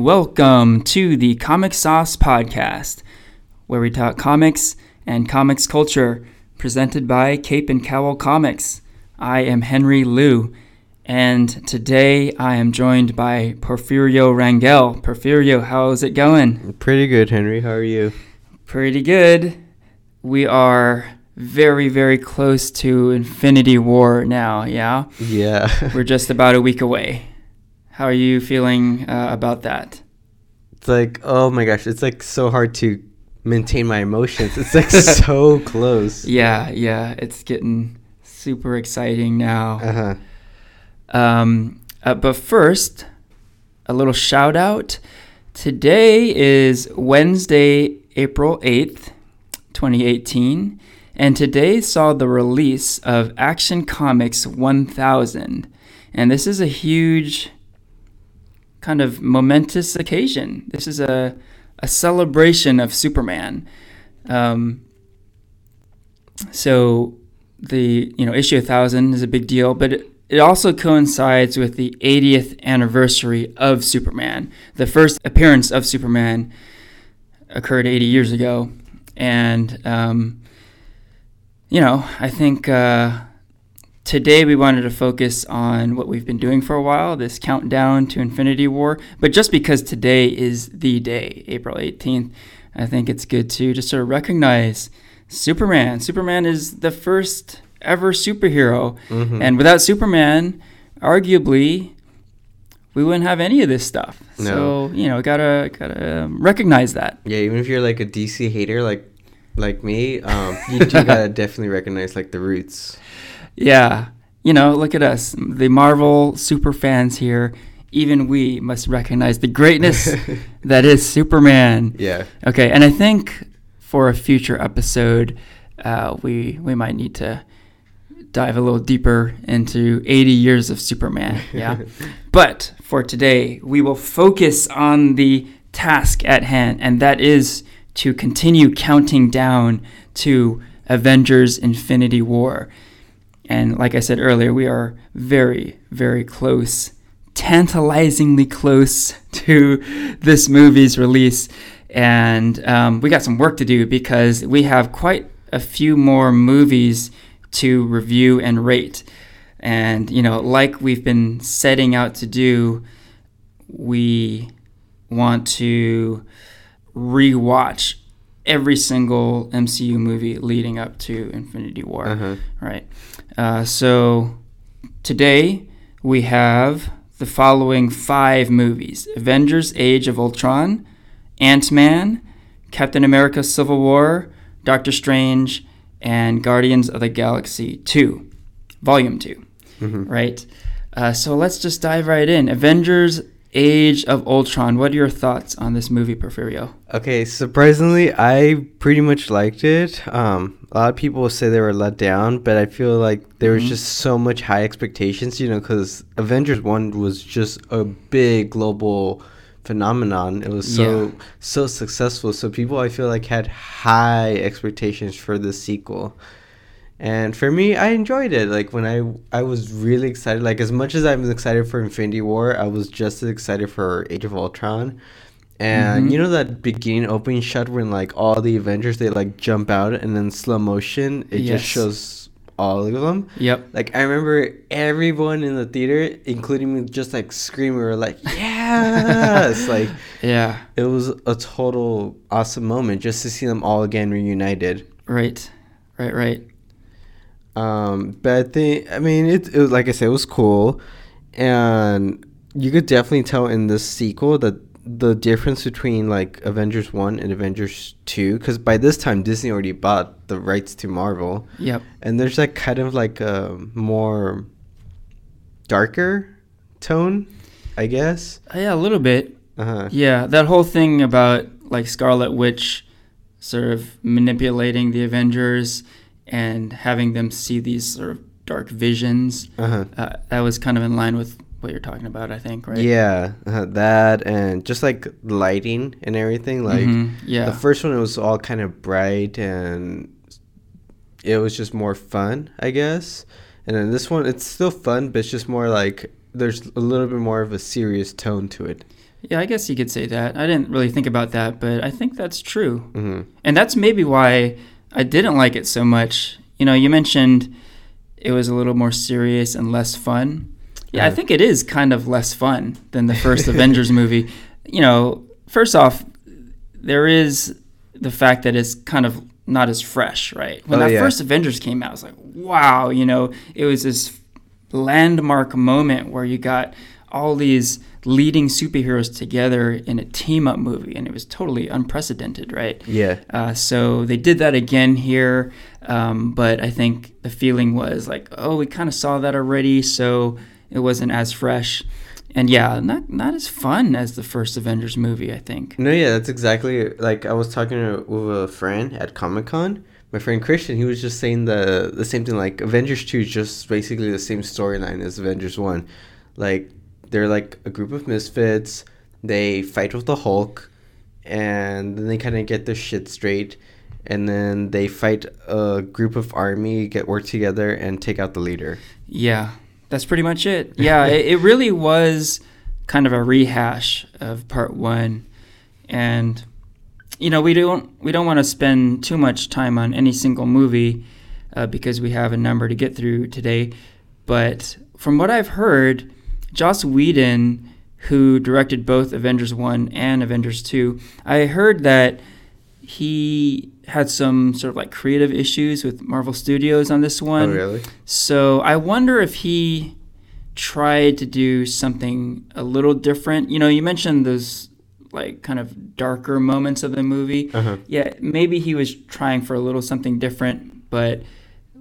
Welcome to the Comic Sauce Podcast, where we talk comics and comics culture, presented by Cape and Cowl Comics. I am Henry Liu, and today I am joined by Porfirio Rangel. Porfirio, how's it going? Pretty good, Henry. How are you? Pretty good. We are very, very close to Infinity War now, yeah? Yeah. We're just about a week away. How are you feeling uh, about that? It's like, oh my gosh, it's like so hard to maintain my emotions. It's like so close. Yeah, yeah, it's getting super exciting now. Uh-huh. Um, uh, but first, a little shout out. Today is Wednesday, April 8th, 2018, and today saw the release of Action Comics 1000. And this is a huge kind of momentous occasion. This is a, a celebration of Superman. Um, so the you know issue 1000 is a big deal, but it, it also coincides with the 80th anniversary of Superman. The first appearance of Superman occurred 80 years ago, and um, you know I think. Uh, Today, we wanted to focus on what we've been doing for a while this countdown to Infinity War. But just because today is the day, April 18th, I think it's good to just sort of recognize Superman. Superman is the first ever superhero. Mm-hmm. And without Superman, arguably, we wouldn't have any of this stuff. No. So, you know, gotta gotta recognize that. Yeah, even if you're like a DC hater like like me, um, you do gotta definitely recognize like the roots. Yeah. You know, look at us, the Marvel super fans here. Even we must recognize the greatness that is Superman. Yeah. Okay, and I think for a future episode, uh, we we might need to dive a little deeper into 80 years of Superman. Yeah. but for today, we will focus on the task at hand, and that is to continue counting down to Avengers Infinity War. And like I said earlier, we are very, very close, tantalizingly close to this movie's release. And um, we got some work to do because we have quite a few more movies to review and rate. And, you know, like we've been setting out to do, we want to rewatch every single MCU movie leading up to Infinity War, uh-huh. right? Uh, so today we have the following five movies: Avengers: Age of Ultron, Ant Man, Captain America: Civil War, Doctor Strange, and Guardians of the Galaxy 2, Volume 2. Mm-hmm. Right? Uh, so let's just dive right in. Avengers Age of Ultron. What are your thoughts on this movie, Porfirio? Okay, surprisingly, I pretty much liked it. Um, a lot of people say they were let down, but I feel like there was mm-hmm. just so much high expectations, you know, because Avengers 1 was just a big global phenomenon. It was so yeah. so successful. So people I feel like had high expectations for the sequel. And for me, I enjoyed it. Like when I I was really excited. Like as much as I was excited for Infinity War, I was just as excited for Age of Ultron. And mm-hmm. you know that beginning opening shot when like all the Avengers they like jump out and then slow motion it yes. just shows all of them. Yep. Like I remember everyone in the theater, including me, just like screaming, we were like, "Yes!" like, yeah, it was a total awesome moment just to see them all again reunited. Right, right, right. Um, but I think I mean it, it was like I said, it was cool, and you could definitely tell in this sequel that the difference between like Avengers one and Avengers two, because by this time Disney already bought the rights to Marvel. Yep. And there's like kind of like a more darker tone, I guess. Uh, yeah, a little bit. Uh-huh. Yeah, that whole thing about like Scarlet Witch sort of manipulating the Avengers and having them see these sort of dark visions. Uh-huh. Uh, that was kind of in line with what you're talking about, I think, right? Yeah, uh, that and just like lighting and everything. Like, mm-hmm. yeah, the first one it was all kind of bright and it was just more fun, I guess. And then this one, it's still fun, but it's just more like there's a little bit more of a serious tone to it. Yeah, I guess you could say that. I didn't really think about that, but I think that's true. hmm And that's maybe why I didn't like it so much. You know, you mentioned it was a little more serious and less fun. Yeah, I think it is kind of less fun than the first Avengers movie. You know, first off, there is the fact that it's kind of not as fresh, right? When Oh, that yeah. first Avengers came out, I was like, wow, you know, it was this landmark moment where you got all these leading superheroes together in a team up movie, and it was totally unprecedented, right? Yeah. Uh, so they did that again here, um, but I think the feeling was like, oh, we kind of saw that already, so it wasn't as fresh, and yeah, not not as fun as the first Avengers movie. I think. No, yeah, that's exactly like I was talking to, with a friend at Comic Con. My friend Christian, he was just saying the the same thing. Like Avengers two is just basically the same storyline as Avengers one. Like they're like a group of misfits. They fight with the Hulk, and then they kind of get their shit straight, and then they fight a group of army, get work together, and take out the leader. Yeah, that's pretty much it. Yeah, it, it really was kind of a rehash of part one, and you know we don't we don't want to spend too much time on any single movie uh, because we have a number to get through today. But from what I've heard, Joss Whedon, who directed both Avengers one and Avengers two, I heard that he had some sort of like creative issues with Marvel Studios on this one. oh, really? So I wonder if he tried to do something a little different. You know, you mentioned those like kind of darker moments of the movie. Uh huh. Yeah, maybe he was trying for a little something different, but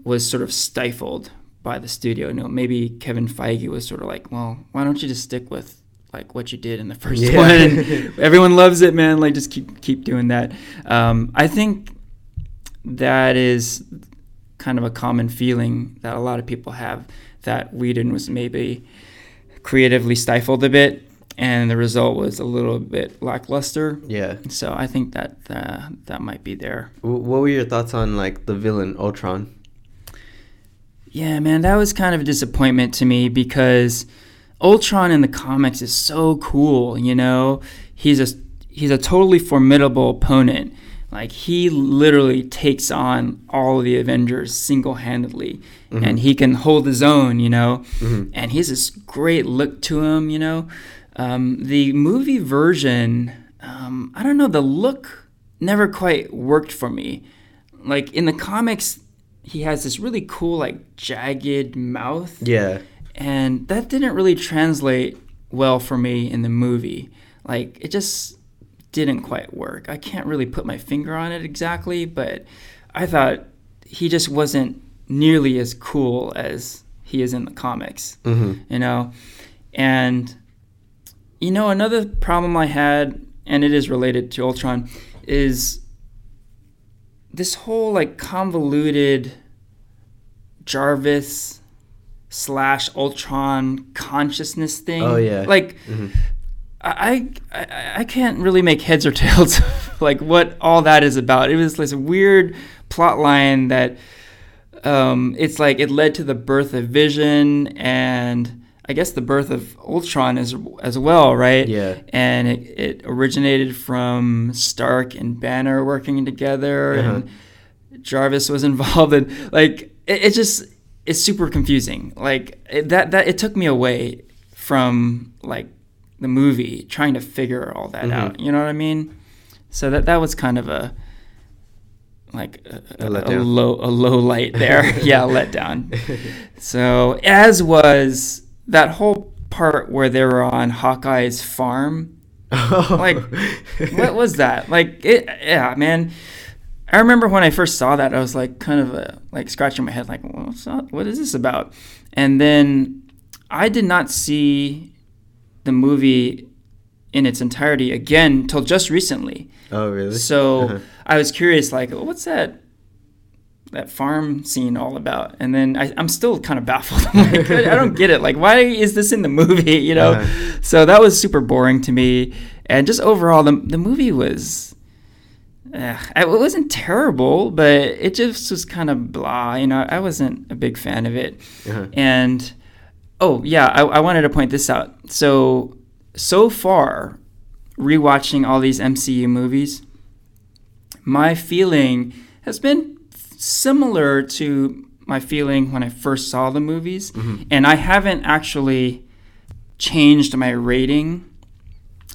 was sort of stifled by the studio. You know, maybe Kevin Feige was sort of like, well, why don't you just stick with like what you did in the first Yeah. one? Everyone loves it, man. Like just keep keep doing that. Um, I think that is kind of a common feeling that a lot of people have that Whedon was maybe creatively stifled a bit, and the result was a little bit lackluster. Yeah. So I think that uh, that might be there. What were your thoughts on like the villain Ultron? Yeah, man, that was kind of a disappointment to me because Ultron in the comics is so cool. You know, he's a he's a totally formidable opponent. Like he literally takes on all of the Avengers single handedly, and he can hold his own. You know, Mhm. and he's has this great look to him. You know, um, the movie version, um, I don't know, the look never quite worked for me. Like in the comics, he has this really cool, like jagged mouth, Yeah. and that didn't really translate well for me in the movie. Like it just didn't quite work. I can't really put my finger on it exactly, but I thought he just wasn't nearly as cool as he is in the comics Mm-hmm. you know and you know another problem i had and it is related to ultron is this whole like convoluted jarvis slash ultron consciousness thing Oh, yeah. like Mm-hmm. I, I I can't really make heads or tails of like what all that is about. It was this weird plot line that um, it's like it led to the birth of Vision and I guess the birth of Ultron as as well, right? Yeah. And it, it originated from Stark and Banner working together, Uh-huh. and Jarvis was involved, and like it, it just it's super confusing. Like it, that that it took me away from like the movie trying to figure all that Mhm. out. You know what I mean? So that that was kind of a like a, A a, a low a low light there. yeah, a letdown. So as was that whole part where they were on Hawkeye's farm. Like, what was that? Like it yeah, man. I remember when I first saw that, I was like kind of uh, like scratching my head, like, What's that? what is this about? And then I did not see the movie in its entirety again till just recently. Oh, really? So Uh-huh. I was curious, like, what's that that farm scene all about? And then I, I'm still kind of baffled. Like, I don't get it. Like, why is this in the movie? You know? Uh-huh. So that was super boring to me. And just overall, the the movie was. Uh, it wasn't terrible, but it just was kind of blah. You know, I wasn't a big fan of it. Uh-huh. And oh yeah, I, I wanted to point this out. So so far, rewatching all these MCU movies, my feeling has been similar to my feeling when I first saw the movies, Mhm. and I haven't actually changed my rating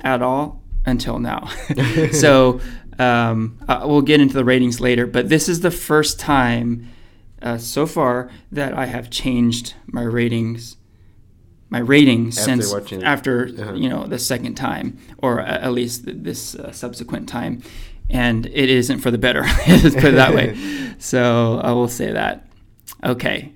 at all until now. so um, uh, we'll get into the ratings later, but this is the first time uh, so far that I have changed my ratings. My rating After since watching after Uh-huh. you know the second time, or at least this uh, subsequent time, and it isn't for the better. Let's put it that way. So I will say that. Okay,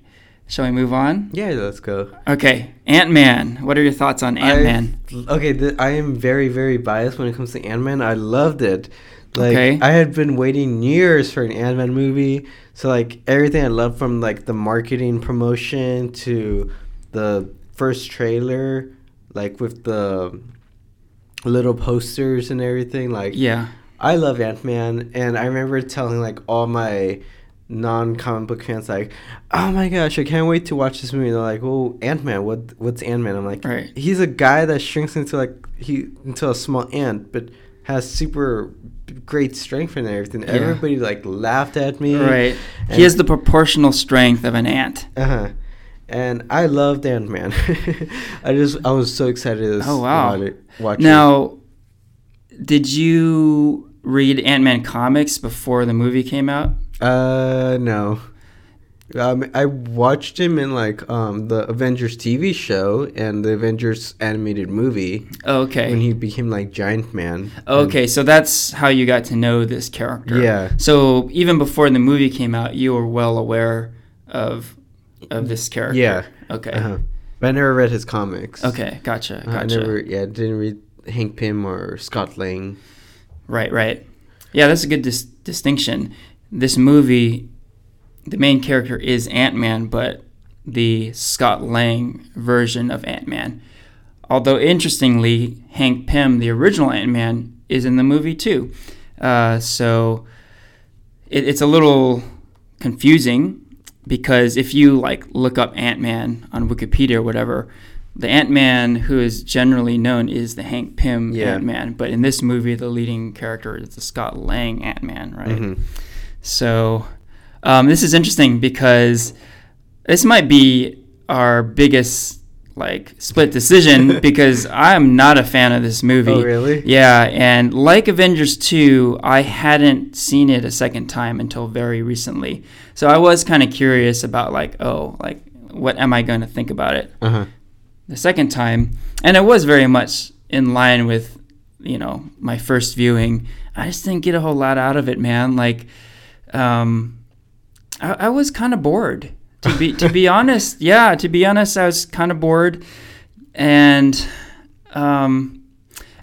shall we move on? Yeah, let's go. Okay, Ant Man. What are your thoughts on Ant Man? I- Okay, th- I am very, very biased when it comes to Ant Man. I loved it. Like Okay. I had been waiting years for an Ant Man movie. So like everything I loved from like the marketing promotion to the first trailer, like with the little posters and everything. Like Yeah. I love Ant Man, and I remember telling like all my non comic book fans like, "Oh my gosh, I can't wait to watch this movie." They're like, "Oh, Ant Man, what what's Ant Man?" I'm like, Right. "He's a guy that shrinks into like he into a small ant, but has super great strength and everything." Yeah. Everybody like laughed at me, Right. He has the proportional strength of an ant. uh-huh. And I loved Ant Man. I just I was so excited to Oh, wow. watch it. Watch it. Now, did you read Ant Man comics before the movie came out? Uh, no. Um, I watched him in like um the Avengers TV show and the Avengers animated movie Okay. when he became like Giant Man. Okay, so that's how you got to know this character. Yeah. So even before the movie came out, you were well aware of of this character. Yeah. Okay. Uh-huh. But I never read his comics. Okay. Gotcha. Uh, I never. Yeah, didn't read Hank Pym or Scott Lang. Right. Right. Yeah, that's a good dis- distinction. This movie, the main character is Ant Man, but the Scott Lang version of Ant Man. Although interestingly, Hank Pym, the original Ant Man, is in the movie too. Uh, so it, it's a little confusing because if you like look up Ant Man on Wikipedia or whatever, the Ant Man who is generally known is the Hank Pym Yeah. Ant Man, but in this movie, the leading character is the Scott Lang Ant Man, right? Mhm. So um, this is interesting because this might be our biggest like split decision because I'm not a fan of this movie. Oh, really? Yeah, and like Avengers 2, I hadn't seen it a second time until very recently. So I was kind of curious about like, oh, like what am I going to think about it Uh huh. the second time? And it was very much in line with, you know, my first viewing. I just didn't get a whole lot out of it, man. Like um, I, I was kind of bored. To be to be honest, yeah. To be honest, I was kind of bored, and um,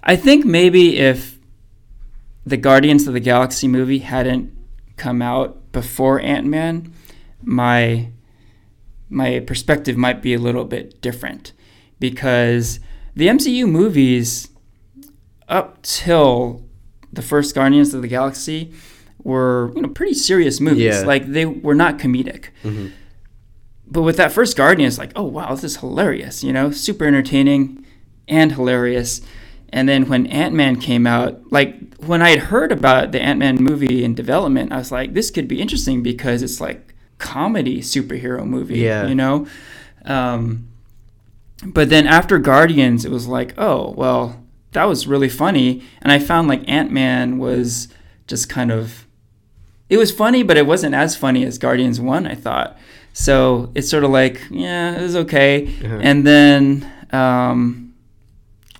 I think maybe if the Guardians of the Galaxy movie hadn't come out before Ant Man, my my perspective might be a little bit different because the MCU movies up till the first Guardians of the Galaxy were you know pretty serious movies. Yeah. Like they were not comedic. Mhm. But with that first Guardians, like, oh wow, this is hilarious, you know, super entertaining and hilarious. And then when Ant Man came out, like when I had heard about the Ant Man movie in development, I was like, this could be interesting because it's like comedy superhero movie, Yeah. you know. Um, but then after Guardians, it was like, oh well, that was really funny, and I found like Ant Man was just kind of, it was funny, but it wasn't as funny as Guardians One, I thought. So it's sort of like, yeah, it was okay. Uh-huh. And then, um,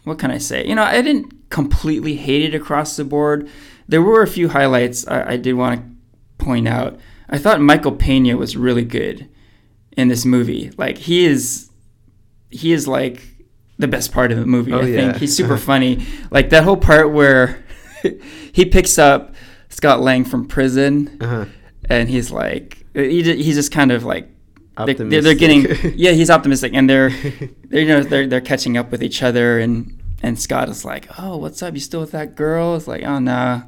what can I say? You know, I didn't completely hate it across the board. There were a few highlights I, I did want to point out. I thought Michael Pena was really good in this movie. Like he is, he is like the best part of the movie. Oh, I yeah. think he's super funny. Like that whole part where he picks up Scott Lang from prison Uh huh. and he's like he, he's just kind of like they're, they're, getting yeah he's optimistic and they're they're you know they're they're catching up with each other and and Scott is like oh what's up? You still with that girl? It's like oh nah.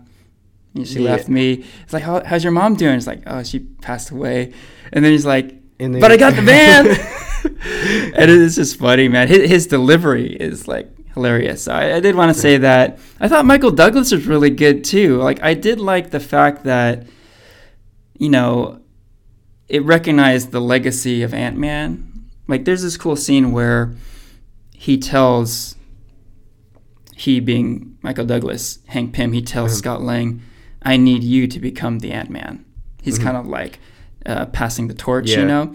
She Yeah. left me. It's like How, how's your mom doing? It's like oh she passed away. And then he's like then- but I got the van. And it's just funny man. His, his delivery is like hilarious. So I, I did want to say that. I thought Michael Douglas was really good too. Like I did like the fact that you know it recognized the legacy of Ant Man. Like there's this cool scene where he tells he being Michael Douglas, Hank Pym, he tells Mhm. Scott Lang, "I need you to become the Ant Man." He's Mhm. kind of like uh, passing the torch, Yeah. you know.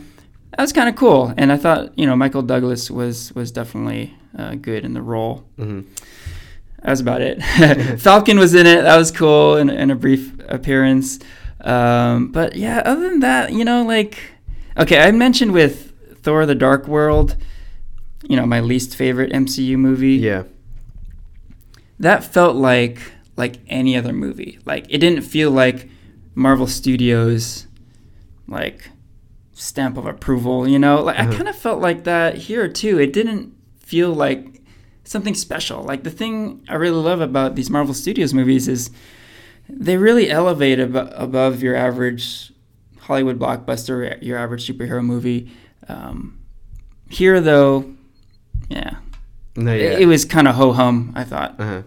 That was kind of cool, and I thought you know Michael Douglas was was definitely uh, good in the role. hmm That was about it. Falcon was in it. That was cool in, in a brief appearance. Um, but yeah, other than that, you know, like, okay, I mentioned with Thor: The Dark World, you know, my least favorite MCU movie. Yeah. That felt like like any other movie. Like it didn't feel like Marvel Studios, like stamp of approval. You know, like Uh-huh. I kind of felt like that here too. It didn't feel like something special. Like the thing I really love about these Marvel Studios movies is they really elevate ab- above your average Hollywood blockbuster, your average superhero movie. Um, here, though, yeah, No, it, it was kind of ho hum. I thought. Uh-huh.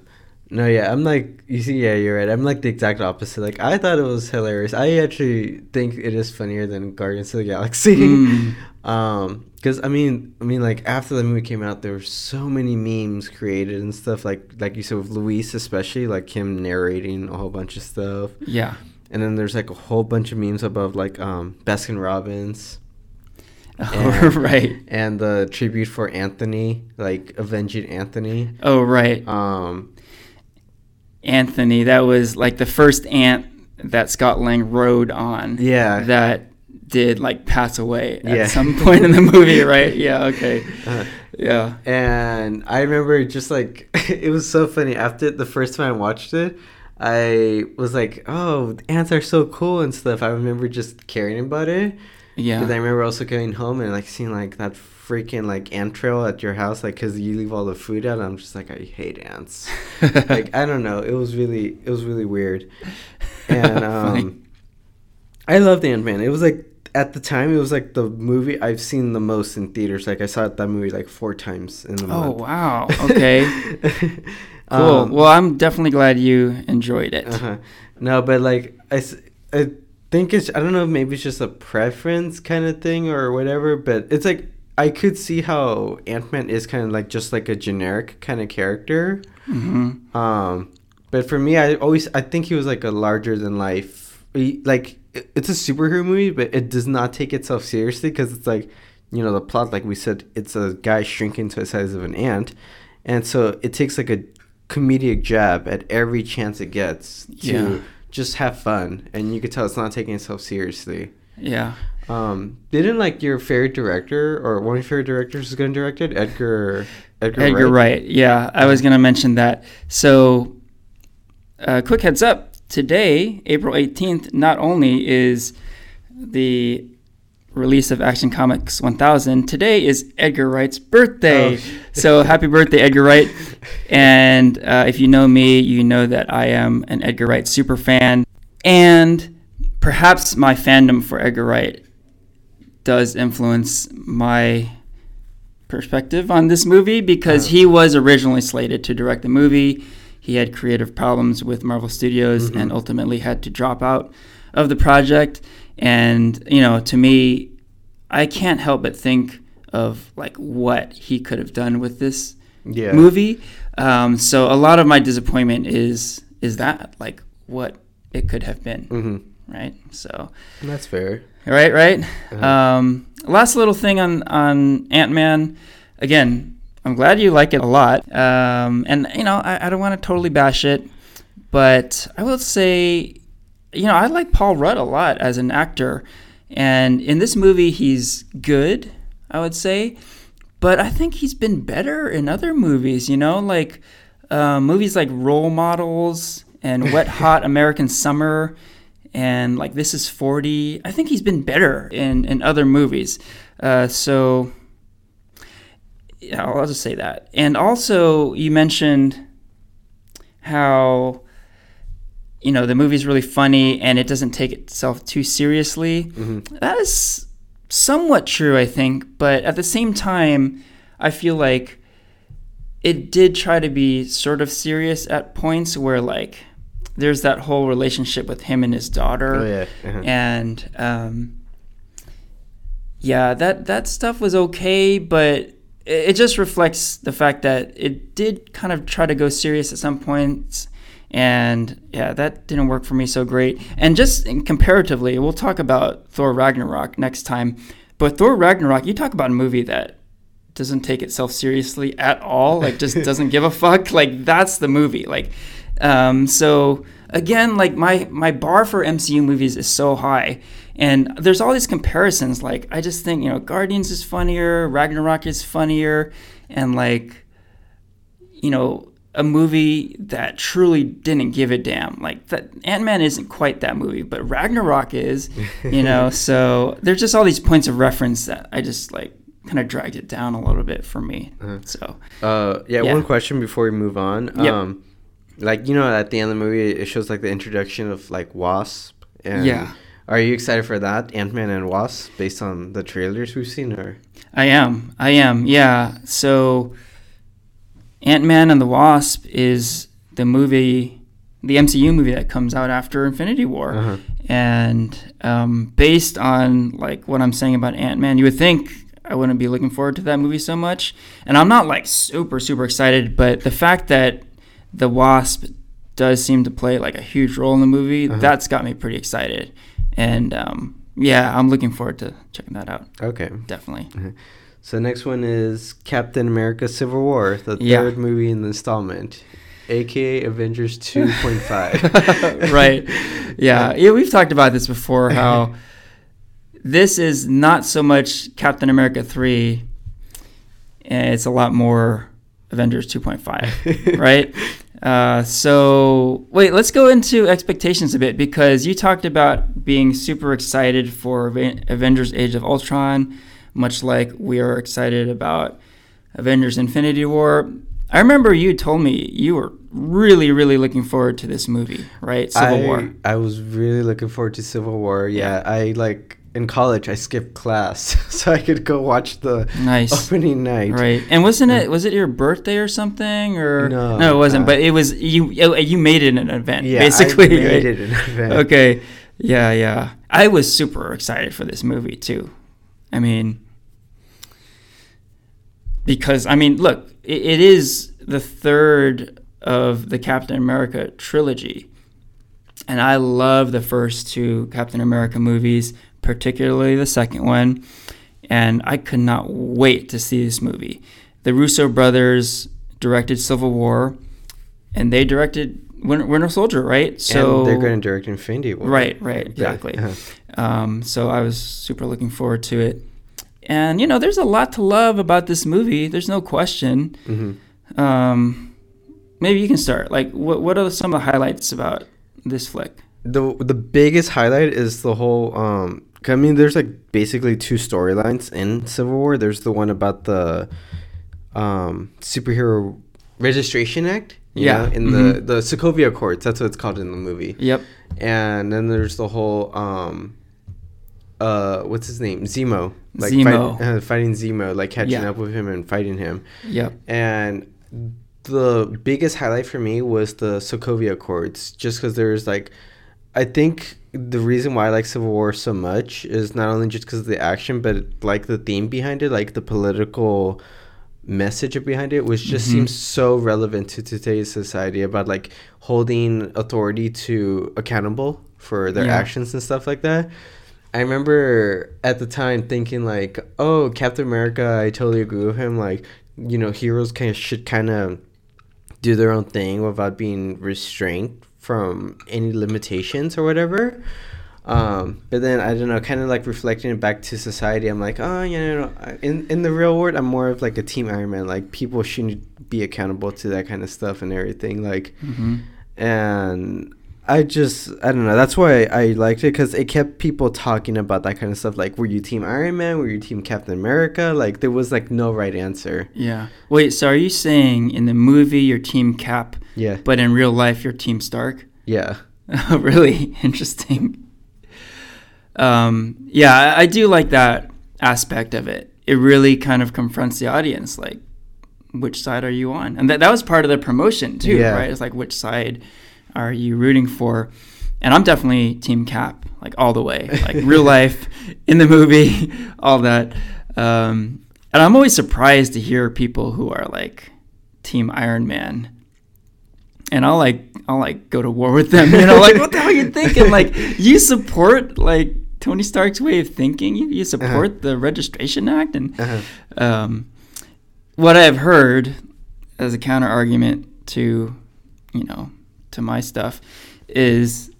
No, yeah, I'm like you see, yeah, you're right. I'm like the exact opposite. Like I thought it was hilarious. I actually think it is funnier than Guardians of the Galaxy. Mm. Um, because I mean, I mean, like after the movie came out, there were so many memes created and stuff. Like, like you said with Luis, especially like him narrating a whole bunch of stuff. Yeah. And then there's like a whole bunch of memes above like um Baskin Robbins Oh, And- right. and the tribute for Anthony, like avenging Anthony. Oh, right. Um, Anthony. That was like the first ant that Scott Lang rode on. yeah, That did like pass away at Yeah. some point in the movie, right? Yeah. Okay. Uh, Yeah. and I remember just like it was so funny after the first time I watched it. I was like, "Oh, ants are so cool and stuff." I remember just caring about it. Yeah. Because I remember also going home and like seeing like that freaking like ant trail at your house, like because you leave all the food out. I'm just like, I hate ants. like I don't know. It was really it was really weird. And um, I loved Ant Man. It was like at the time it was like the movie I've seen the most in theaters. Like I saw that movie like four times in the Oh month. wow. Okay. Cool. Um, well, I'm definitely glad you enjoyed it. uh-huh. No, but like I, I think it's I don't know maybe it's just a preference kind of thing or whatever. But it's like I could see how Ant Man is kind of like just like a generic kind of character. hmm Um, but for me, I always I think he was like a larger than life. Like it's a superhero movie, but it does not take itself seriously because it's like you know the plot, like we said, it's a guy shrinking to the size of an ant, and so it takes like a comedic jab at every chance it gets to Yeah. just have fun, and you could tell it's not taking itself seriously. Yeah. Um, didn't like your favorite director or one of your favorite directors is going to direct it, Edgar Edgar, Edgar Wright. Yeah, I was gonna mention that. So, uh, quick heads up: today, April eighteenth, not only is the release of Action Comics 1000, today is Edgar Wright's birthday. Oh. so, happy birthday, Edgar Wright! And uh, if you know me, you know that I am an Edgar Wright super fan, and perhaps my fandom for Edgar Wright does influence my perspective on this movie because Uh. he was originally slated to direct the movie. He had creative problems with Marvel Studios Mhm. and ultimately had to drop out of the project. And, you know, to me, I can't help but think of like what he could have done with this yeah. movie. Um, so a lot of my disappointment is is that like what it could have been, hmm right? So and That's fair. Right, right. Uh-huh. Um, last little thing on on Ant Man. Again, I'm glad you like it a lot. Um, and you know, I, I don't want to totally bash it, but I will say, you know, I like Paul Rudd a lot as an actor, and in this movie, he's good. I would say, but I think he's been better in other movies. You know, like uh, movies like Role Models and Wet Hot American Summer and like This Is 40. I think he's been better in, in other movies. Uh, so, yeah, I'll just say that. And also, you mentioned how, you know, the movie's really funny and it doesn't take itself too seriously. hmm That is somewhat true, I think, but at the same time, I feel like it did try to be sort of serious at points where like there's that whole relationship with him and his daughter. Oh yeah. Uh-huh. And um, yeah, that that stuff was okay, but it, it just reflects the fact that it did kind of try to go serious at some points. And yeah, that didn't work for me so great. And just in- comparatively, we'll talk about Thor Ragnarok next time. But Thor Ragnarok, you talk about a movie that doesn't take itself seriously at all, like just doesn't give a fuck. Like that's the movie. Like, um, so again, like my my bar for MCU movies is so high, and there's all these comparisons. Like I just think you know Guardians is funnier, Ragnarok is funnier, and like you know a movie that truly didn't give a damn. Like that Ant Man isn't quite that movie, but Ragnarok is. You know, so there's just all these points of reference that I just like kind of dragged it down a little bit for me. Uh-huh. So Uh, yeah, Yeah. One question before we move on. Yep. Um, like you know, at the end of the movie, it shows like the introduction of like Wasp. And Yeah. Are you excited for that, Ant Man and Wasp, based on the trailers we've seen? Or I am. I am. Yeah. So Ant Man and the Wasp is the movie, the MCU movie that comes out after Infinity War. Uh-huh. And um, based on like what I'm saying about Ant Man, you would think I wouldn't be looking forward to that movie so much. And I'm not like super, super excited, but the fact that the Wasp does seem to play like a huge role in the movie, Uh-huh. that's got me pretty excited. And um, yeah, I'm looking forward to checking that out. okay. Definitely. So next one is Captain America: Civil War, the Yeah. third movie in the installment, aka Avengers 2.5. right. Yeah. Yeah. We've talked about this before how this is not so much Captain America 3, and it's a lot more Avengers 2.5, right? Uh, so, wait, let's go into expectations a bit because you talked about being super excited for Avengers Age of Ultron, much like we are excited about Avengers Infinity War. I remember you told me you were really, really looking forward to this movie, right? Civil I, War. I was really looking forward to Civil War. Yeah, I like in college I skipped class so I could go watch the Nice. opening night. Right, and wasn't it was it your birthday or something or No, no it wasn't. uh, but it was you. You made it an event, Yeah, basically. I made right? it an event. Okay, yeah, yeah. I was super excited for this movie too. I mean, because I mean, look, it, it is the third of the Captain America trilogy, and I love the first two Captain America movies, particularly the second one. And I could not wait to see this movie. The Russo brothers directed Civil War, and they directed Winter, Winter Soldier, right? So and they're going to direct Infinity War. Right, right, Yeah, exactly. uh-huh. Um, so I was super looking forward to it. And you know, there's a lot to love about this movie. There's no question. Mhm. Um, maybe you can start. Like, what what are some of the highlights about this flick? The the biggest highlight is the whole. Um, I mean, there's like basically two storylines in Civil War. There's the one about the um, superhero registration act. you Yeah, know, in the the Sokovia Accords. That's what it's called in the movie. Yep. and then there's the whole um uh what's his name zemo like Zemo. Fight, uh, fighting zemo like catching Yeah. up with him and fighting him Yep. and the biggest highlight for me was the sokovia accords just because there's like i think the reason why i like civil war so much is not only just because of the action but like the theme behind it like the political message behind it which just Mhm. seems so relevant to today's society about like holding authority to accountable for their Yeah. actions and stuff like that i remember at the time thinking like oh captain america i totally agree with him like you know heroes kind of should kind of do their own thing without being restrained from any limitations or whatever um, but then I don't know, kind of like reflecting it back to society. I'm like, oh, you know, in in the real world, I'm more of like a team Iron Man. Like people shouldn't be accountable to that kind of stuff and everything. Like, hmm and I just I don't know. That's why I liked it because it kept people talking about that kind of stuff. Like, were you Team Iron Man? Were you Team Captain America? Like, there was like no right answer. Yeah. Wait. So are you saying in the movie you're Team Cap, Yeah, but in real life you're Team Stark? yeah, really interesting. Um, yeah, I, I do like that aspect of it. It really kind of confronts the audience, like, which side are you on? And that that was part of the promotion too, Yeah. right? It's like which side are you rooting for? And I'm definitely Team Cap, like all the way, like real life, in the movie, all that. Um, and I'm always surprised to hear people who are like Team Iron Man, and I'll like I'll like go to war with them. You know, like what the hell are you thinking? Like you support like Tony Stark's way of thinking. You you support the Registration Act, and Uh-huh. um, what I've heard as a counter argument to, you know, to my stuff is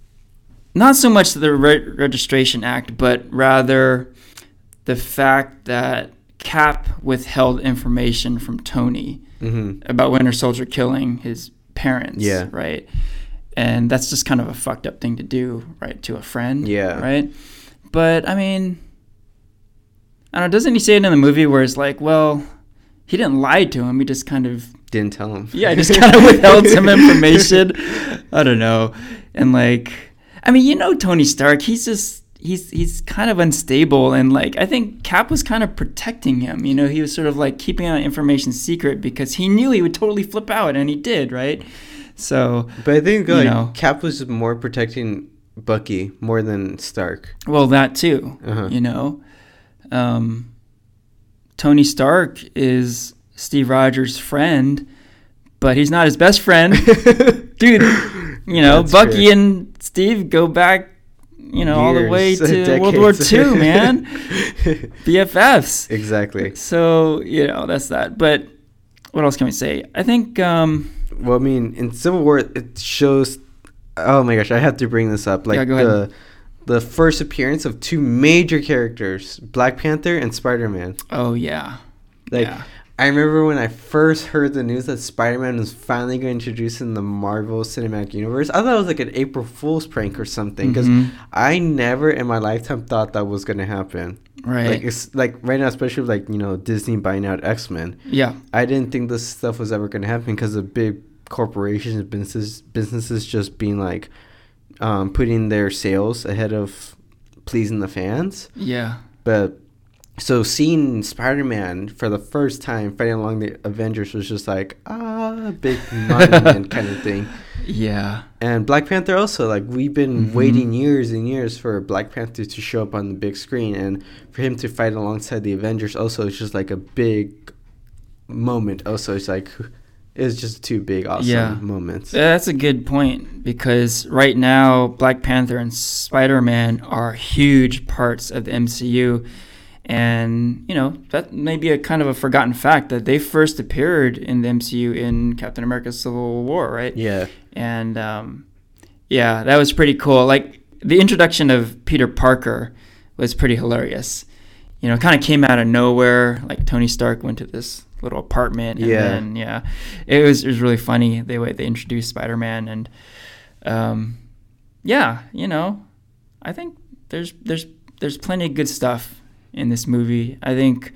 not so much the Re- Registration Act, but rather the fact that Cap withheld information from Tony hmm about Winter Soldier killing his parents. Yeah. Right. And that's just kind of a fucked up thing to do, right, to a friend. Yeah. Right. But I mean, I don't know. Doesn't he say it in the movie where it's like, well, he didn't lie to him. He just kind of, Didn't tell him. yeah, I just kind of withheld some information. I don't know. And like, I mean, you know, Tony Stark, he's just, he's, he's kind of unstable. And like, I think Cap was kind of protecting him. You know, he was sort of like keeping that information secret because he knew he would totally flip out and he did, right? So, But I think You know. Cap was more protecting Bucky more than Stark. well, that too. Uh-huh. you know um, tony stark is steve rogers friend but he's not his best friend dude you know That's bucky and steve go back you know all the way Years, to world war ii man bffs exactly. so you know that's that but what else can we say i think um, Well, I mean, in Civil War, it shows. Oh my gosh, I have to bring this up. Like Yeah, the the first appearance of two major characters, Black Panther and Spider Man. oh yeah Like yeah. I remember when I first heard the news that Spider Man was finally going to introduce in the Marvel Cinematic Universe. I thought it was like an April Fool's prank or something because Mhm. I never in my lifetime thought that was going to happen. right Like it's like right now, especially with, like you know Disney buying out X Men. yeah I didn't think this stuff was ever going to happen because of big corporations and businesses businesses just being like um, putting their sales ahead of pleasing the fans. yeah But so seeing Spider Man for the first time fighting along the Avengers was just like ah big monument kind of thing. yeah And Black Panther also like we've been Mhm. waiting years and years for Black Panther to show up on the big screen and for him to fight alongside the Avengers also it's just like a big moment. Also, it's like it's just two big awesome Yeah. moments. Yeah, that's a good point because right now Black Panther and Spider-Man are huge parts of the MCU and you know that may be a kind of a forgotten fact that they first appeared in the MCU in Captain America Civil War, right? Yeah. And um, yeah, that was pretty cool. Like the introduction of Peter Parker was pretty hilarious. You know, kind of came out of nowhere. Like Tony Stark went to this little apartment, and Yeah. then yeah, it was it was really funny the way they introduced Spider Man, and um, yeah, you know, I think there's there's there's plenty of good stuff in this movie. I think,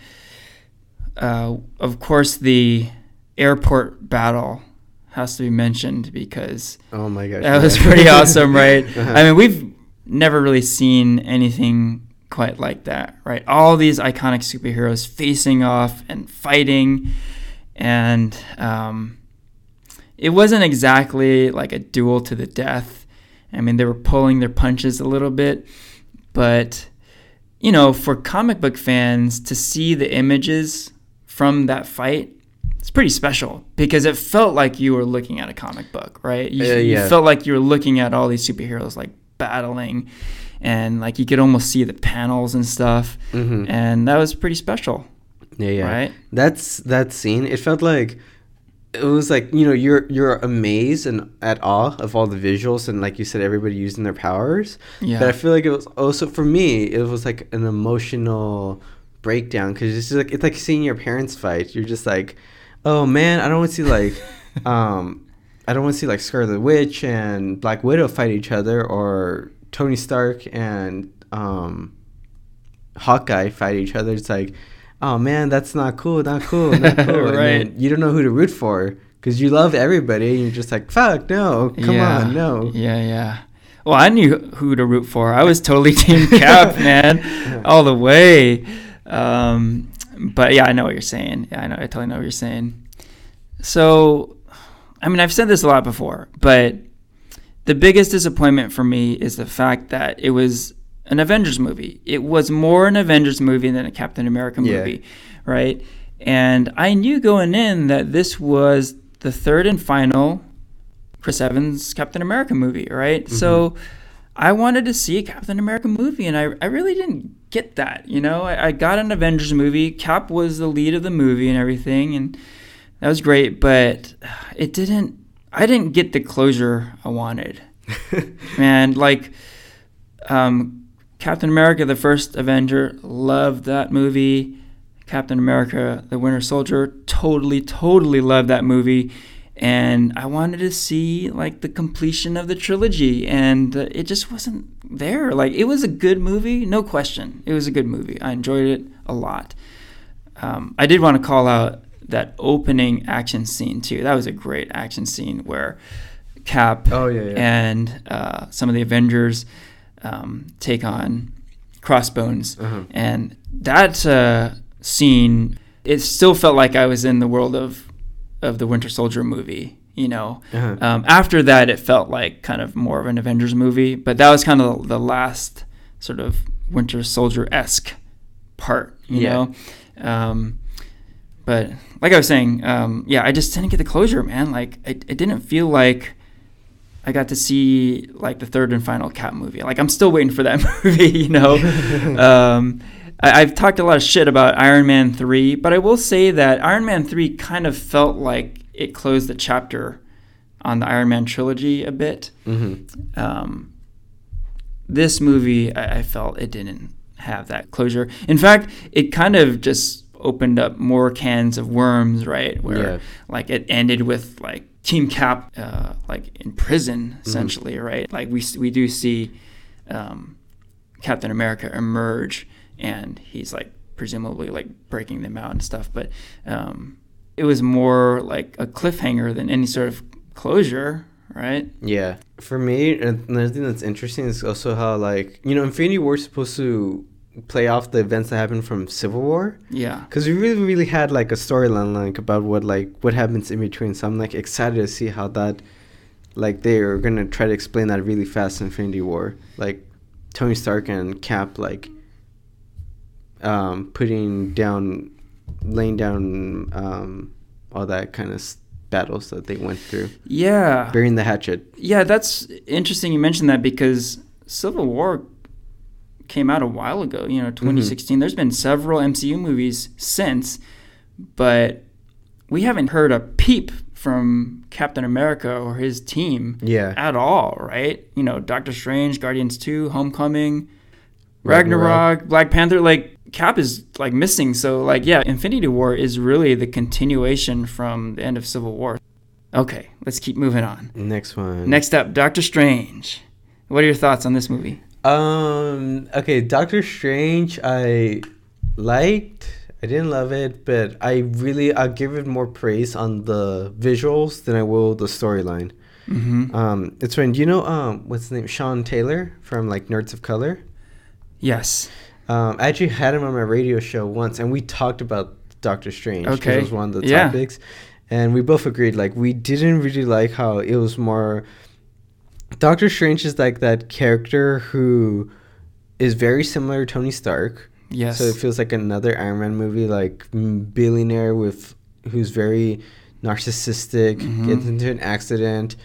uh, of course, the airport battle has to be mentioned because Oh my gosh. that was pretty awesome, right? Uh-huh. I mean, we've never really seen anything quite like that, right? All these iconic superheroes facing off and fighting, and um, it wasn't exactly like a duel to the death. I mean, they were pulling their punches a little bit, but you know, for comic book fans to see the images from that fight, it's pretty special because it felt like you were looking at a comic book, right? You, Uh, you felt like you were looking at all these superheroes like battling, and like you could almost see the panels and stuff, Mhm. and that was pretty special, Yeah, yeah. right? That's that scene. It felt like it was like you know you're you're amazed and at awe of all the visuals and like you said everybody using their powers. Yeah. But I feel like it was also for me it was like an emotional breakdown because it's just like it's like seeing your parents fight. You're just like, oh man, I don't want to see like, um, I don't want to see like Scarlet Witch and Black Widow fight each other or Tony Stark and um, Hawkeye fight each other. It's like, oh man, that's not cool, not cool, not cool. Right. you don't know who to root for because you love everybody. And you're just like, fuck, no, come Yeah. on, no. Yeah, yeah. Well, I knew who to root for. I was totally Team Cap, man, all the way. Um, but yeah, I know what you're saying. Yeah, I know. I totally know what you're saying. So, I mean, I've said this a lot before, but the biggest disappointment for me is the fact that it was an Avengers movie. It was more an Avengers movie than a Captain America Yeah. movie, right? And I knew going in that this was the third and final Chris Evans Captain America movie, right? So I wanted to see a Captain America movie, and I, I really didn't get that. You know, I, I got an Avengers movie. Cap was the lead of the movie and everything, and that was great, but it didn't. I didn't get the closure I wanted. Man, like um, Captain America, the first Avenger, loved that movie. Captain America, the Winter Soldier, totally, totally loved that movie. And I wanted to see like the completion of the trilogy, and uh, it just wasn't there. Like it was a good movie, no question. It was a good movie. I enjoyed it a lot. Um, I did want to call out that opening action scene too. That was a great action scene where Cap Oh, yeah, yeah. and uh, some of the Avengers um, take on Crossbones, Uh-huh. and that uh, scene it still felt like I was in the world of of the Winter Soldier movie. You know, Uh-huh. um, after that, it felt like kind of more of an Avengers movie, but that was kind of the last sort of Winter Soldier esque part. You Yeah. know. Um, but like I was saying, um, yeah, I just didn't get the closure, man. Like, it, it didn't feel like I got to see like the third and final Cap movie. Like, I'm still waiting for that movie, you know. um, I, I've talked a lot of shit about Iron Man three, but I will say that Iron Man three kind of felt like it closed the chapter on the Iron Man trilogy a bit. Mm-hmm. Um, this movie, I, I felt it didn't have that closure. In fact, it kind of just opened up more cans of worms, right? Where Yeah. like it ended with like Team Cap, uh, like in prison essentially, right? Like we we do see um, Captain America emerge, and he's like presumably like breaking them out and stuff, but um, it was more like a cliffhanger than any sort of closure, right? Yeah. For me, another thing that's interesting is also how, like, you know, Infinity War is supposed to play off the events that happened from Civil War. Yeah. Because we really, really had, like, a storyline, like, about what, like, what happens in between. So I'm, like, excited to see how that, like, they are going to try to explain that really fast in Infinity War. Like, Tony Stark and Cap, like, um, putting down, laying down, um, all that kind of s- battles that they went through. Yeah. Burying the hatchet. Yeah, that's interesting you mentioned that because Civil War came out a while ago, you know, mm-hmm. 2016. There's been several MCU movies since, but we haven't heard a peep from Captain America or his team Yeah. at all, right? You know, Doctor Strange, Guardians 2, Homecoming, Ragnarok. Ragnarok, Black Panther, like Cap is like missing. So like yeah, Infinity War is really the continuation from the end of Civil War. Okay, let's keep moving on. Next one. Next up, Doctor Strange. What are your thoughts on this movie? Um. Okay, Doctor Strange. I liked. I didn't love it, but I really I give it more praise on the visuals than I will the storyline. Mm-hmm. Um, it's when you know um what's his name Sean Taylor from like Nerds of Color. Yes. Um, I actually had him on my radio show once, and we talked about Doctor Strange. Okay. it was one of the Yeah. topics, and we both agreed like we didn't really like how it was more. Doctor Strange is like that character who is very similar to Tony Stark. Yes. So it feels like another Iron Man movie, like billionaire with who's very narcissistic, Mhm. gets into an accident,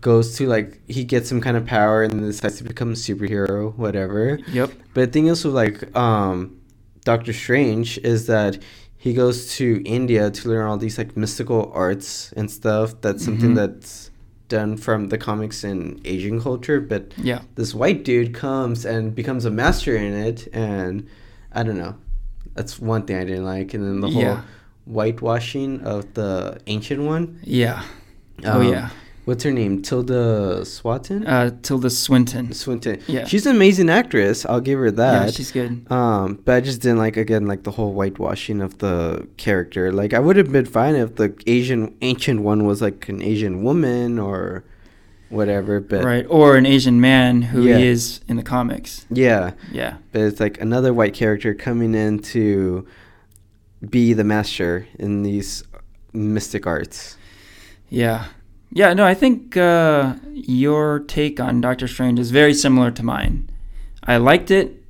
goes to like he gets some kind of power and decides to become a superhero, whatever. yep. But the thing is with like um Doctor Strange is that he goes to India to learn all these like mystical arts and stuff. That's something Mhm. that's done from the comics and Asian culture, but Yeah. this white dude comes and becomes a master in it and I don't know. That's one thing I didn't like. And then the whole Yeah. whitewashing of the ancient one. Yeah. oh Um, yeah. What's her name? Tilda Swinton? Uh, Tilda Swinton. Swinton. yeah. She's an amazing actress. I'll give her that. Yeah, she's good. Um, but I just didn't like again like the whole whitewashing of the character. Like I would have been fine if the Asian ancient one was like an Asian woman or whatever. But right. Or an Asian man who Yeah. he is in the comics. yeah, Yeah. but it's like another white character coming in to be the master in these mystic arts. Yeah. Yeah, no, I think uh, your take on Doctor Strange is very similar to mine. I liked it.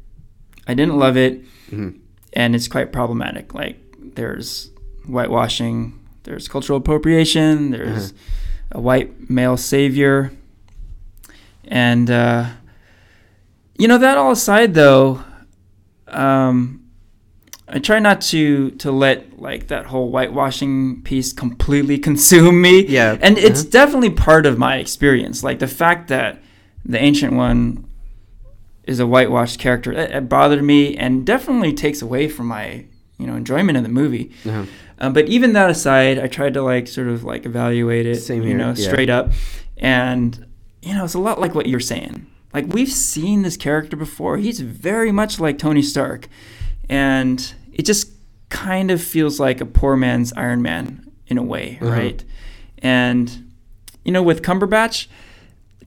I didn't love it. Mhm. And it's quite problematic. Like, there's whitewashing, there's cultural appropriation, there's a white male savior. And, uh, you know, that all aside, though, um, I try not to to let like that whole whitewashing piece completely consume me. Yeah. And it's Uh-huh. definitely part of my experience. Like the fact that the ancient one is a whitewashed character, it, it bothered me and definitely takes away from my you know enjoyment of the movie. Uh-huh. Um, but even that aside, I tried to like sort of like evaluate it, Same you here, know, yeah. straight up. And you know, it's a lot like what you're saying. Like we've seen this character before. He's very much like Tony Stark, and it just kind of feels like a poor man's Iron Man in a way, Uh-huh. right? And you know, with Cumberbatch,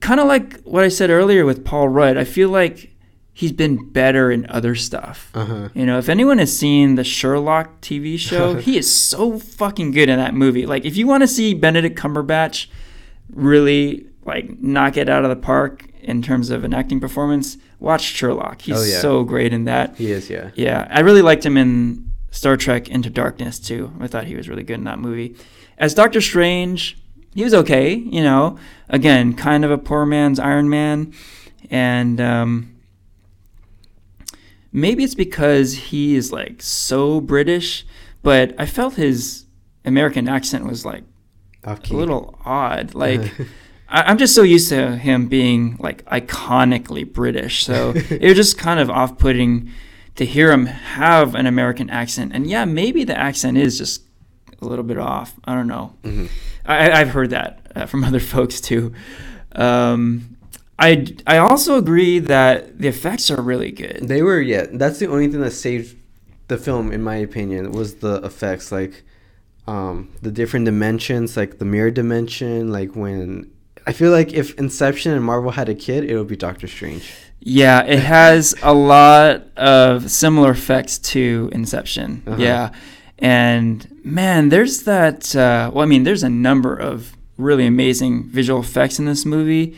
kind of like what I said earlier with Paul Rudd, I feel like he's been better in other stuff. Uh-huh. You know, if anyone has seen the Sherlock TV show, he is so fucking good in that movie. Like, if you want to see Benedict Cumberbatch really like knock it out of the park in terms of an acting performance, watch Sherlock. He's Oh, yeah. so great in that. He is, yeah. Yeah, I really liked him in Star Trek Into Darkness too. I thought he was really good in that movie. As Doctor Strange, he was okay. You know, again, kind of a poor man's Iron Man, and um, maybe it's because he is like so British, but I felt his American accent was like a little odd. Like. I- I'm just so used to him being like iconically British, so it was just kind of off-putting to hear him have an American accent. And yeah, maybe the accent is just a little bit off. I don't know. Mhm. I, I've heard that uh, from other folks too. Um, I I also agree that the effects are really good. They were, yeah. That's the only thing that saved the film, in my opinion, was the effects, like um, the different dimensions, like the mirror dimension. Like when I feel like if Inception and Marvel had a kid, it would be Doctor Strange. Yeah, it has a lot of similar effects to Inception. Uh-huh. Yeah. And man, there's that. Uh, well, I mean, there's a number of really amazing visual effects in this movie.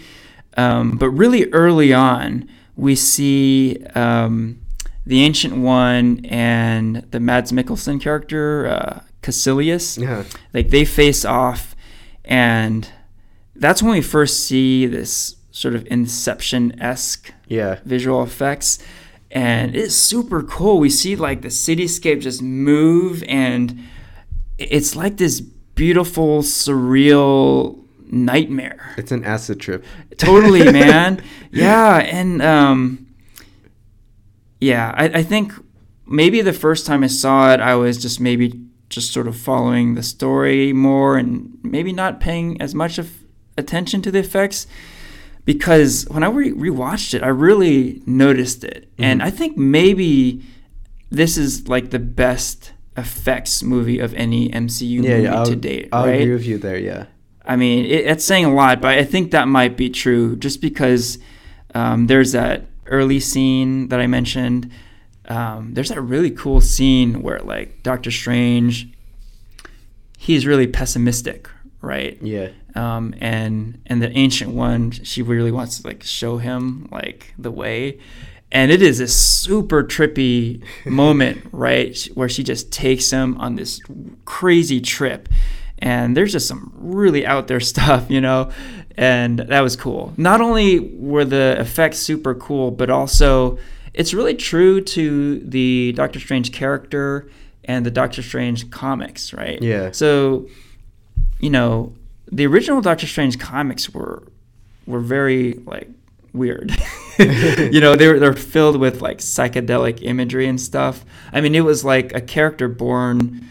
Um, but really early on, we see um, the Ancient One and the Mads Mikkelsen character, uh, Kaecilius Yeah. like they face off and that's when we first see this sort of inception-esque Yeah. visual effects and it's super cool we see like the cityscape just move and it's like this beautiful surreal nightmare It's an acid trip. totally man yeah and um yeah I, I think maybe the first time i saw it i was just maybe just sort of following the story more and maybe not paying as much of attention to the effects because when i re- rewatched it i really noticed it and Mhm. i think maybe this is like the best effects movie of any mcu Yeah, movie yeah. To date I'll right agree with you there. Yeah. I mean, it, it's saying a lot, but I think that might be true just because um, there's that early scene that I mentioned. Um, there's that really cool scene where, like, Doctor Strange, he's really pessimistic, right? Yeah. Um, and and the ancient one, she really wants to like show him like the way, and it is a super trippy moment, right, where she just takes him on this crazy trip, and there's just some really out there stuff, you know, and that was cool. Not only were the effects super cool, but also it's really true to the Doctor Strange character and the Doctor Strange comics, right? Yeah. So, you know, the original Doctor Strange comics were were very like weird. you know, they were they're filled with like psychedelic imagery and stuff. I mean, it was like a character born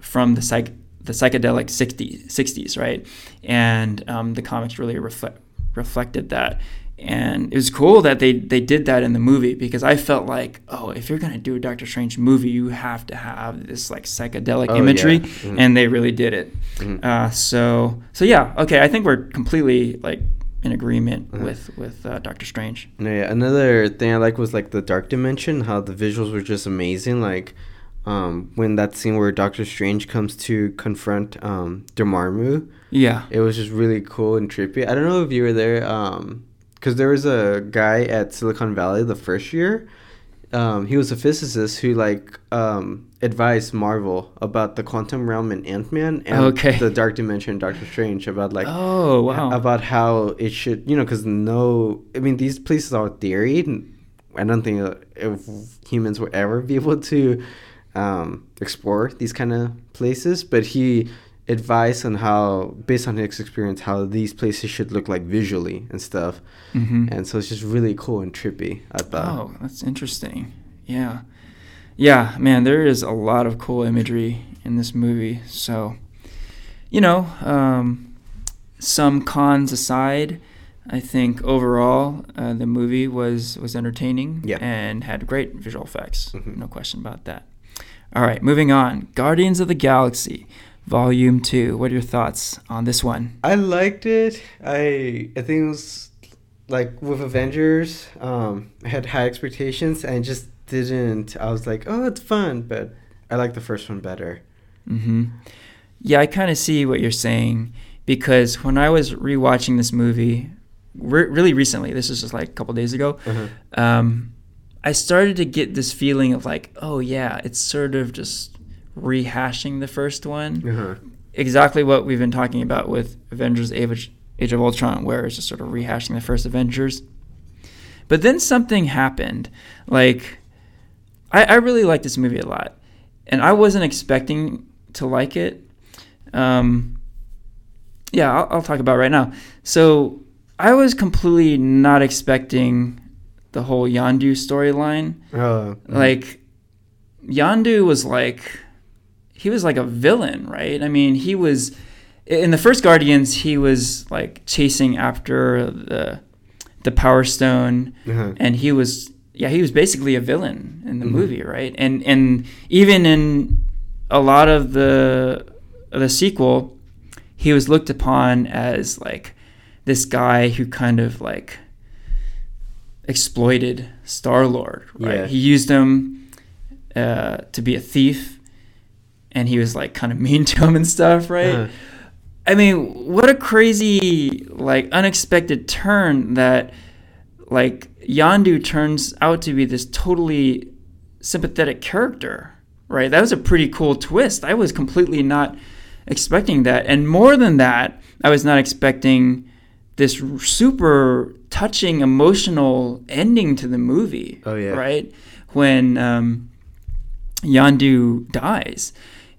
from the psych the psychedelic 60s, 60s right? And um, the comics really reflect reflected that. And it was cool that they, they did that in the movie because I felt like, oh, if you're gonna do a Doctor Strange movie, you have to have this like psychedelic Oh, yeah. imagery, Mhm. and they really did it. Mhm. Uh, so so yeah, okay. I think we're completely like in agreement Uh-huh. with with uh, Doctor Strange. No, yeah, another thing I like was like the dark dimension, how the visuals were just amazing. Like, um, when that scene where Doctor Strange comes to confront um, Dormammu. Yeah. It was just really cool and trippy. I don't know if you were there, because there was a guy at Silicon Valley the first year. Um, he was a physicist who like um, advised Marvel about the quantum realm in Ant Man and Okay. the Dark Dimension, Doctor Strange about like oh wow. about how it should, you know, because no, I mean, these places are theory. and I don't think uh, if humans will ever be able to um, explore these kind of places, but he advised on how, based on his experience, how these places should look like visually and stuff. hmm And so it's just really cool and trippy. I thought. Oh, that's interesting. Yeah. Yeah, man, there is a lot of cool imagery in this movie. So, you know, um, some cons aside, I think overall uh, the movie was was entertaining Yeah. and had great visual effects. Mhm. No question about that. All right, moving on. Guardians of the Galaxy, Volume 2. What are your thoughts on this one? I liked it. I I think it was like with Avengers. Um, I had high expectations and just didn't. I was like, oh, it's fun, but I like the first one better. Mm-hmm. Yeah, I kind of see what you're saying because when I was rewatching this movie, re- really recently, this was just like a couple days ago, Uh-huh. um, I started to get this feeling of like, oh yeah, it's sort of just rehashing the first one. Uh-huh. Exactly what we've been talking about with Avengers Age, Age of Ultron, where it's just sort of rehashing the first Avengers. But then something happened. Like, I, I really like this movie a lot. And I wasn't expecting to like it. Um, yeah, I'll, I'll talk about it right now. So I was completely not expecting the whole Yondu storyline. Oh, Like Yondu was like he was like a villain, right? I mean, he was in the first Guardians, he was like chasing after the the Power Stone uh-huh. and he was yeah, he was basically a villain in the Mhm. movie, right? And and even in a lot of the the sequel, he was looked upon as like this guy who kind of like exploited Star Lord, right? Yeah. He used him uh, to be a thief, and he was like kind of mean to him and stuff, right? Uh-huh. I mean, what a crazy, like, unexpected turn that, like, Yondu turns out to be this totally sympathetic character, right? That was a pretty cool twist. I was completely not expecting that. And more than that, I was not expecting this super touching, emotional ending to the movie. Oh, yeah. Right? When um, Yondu dies.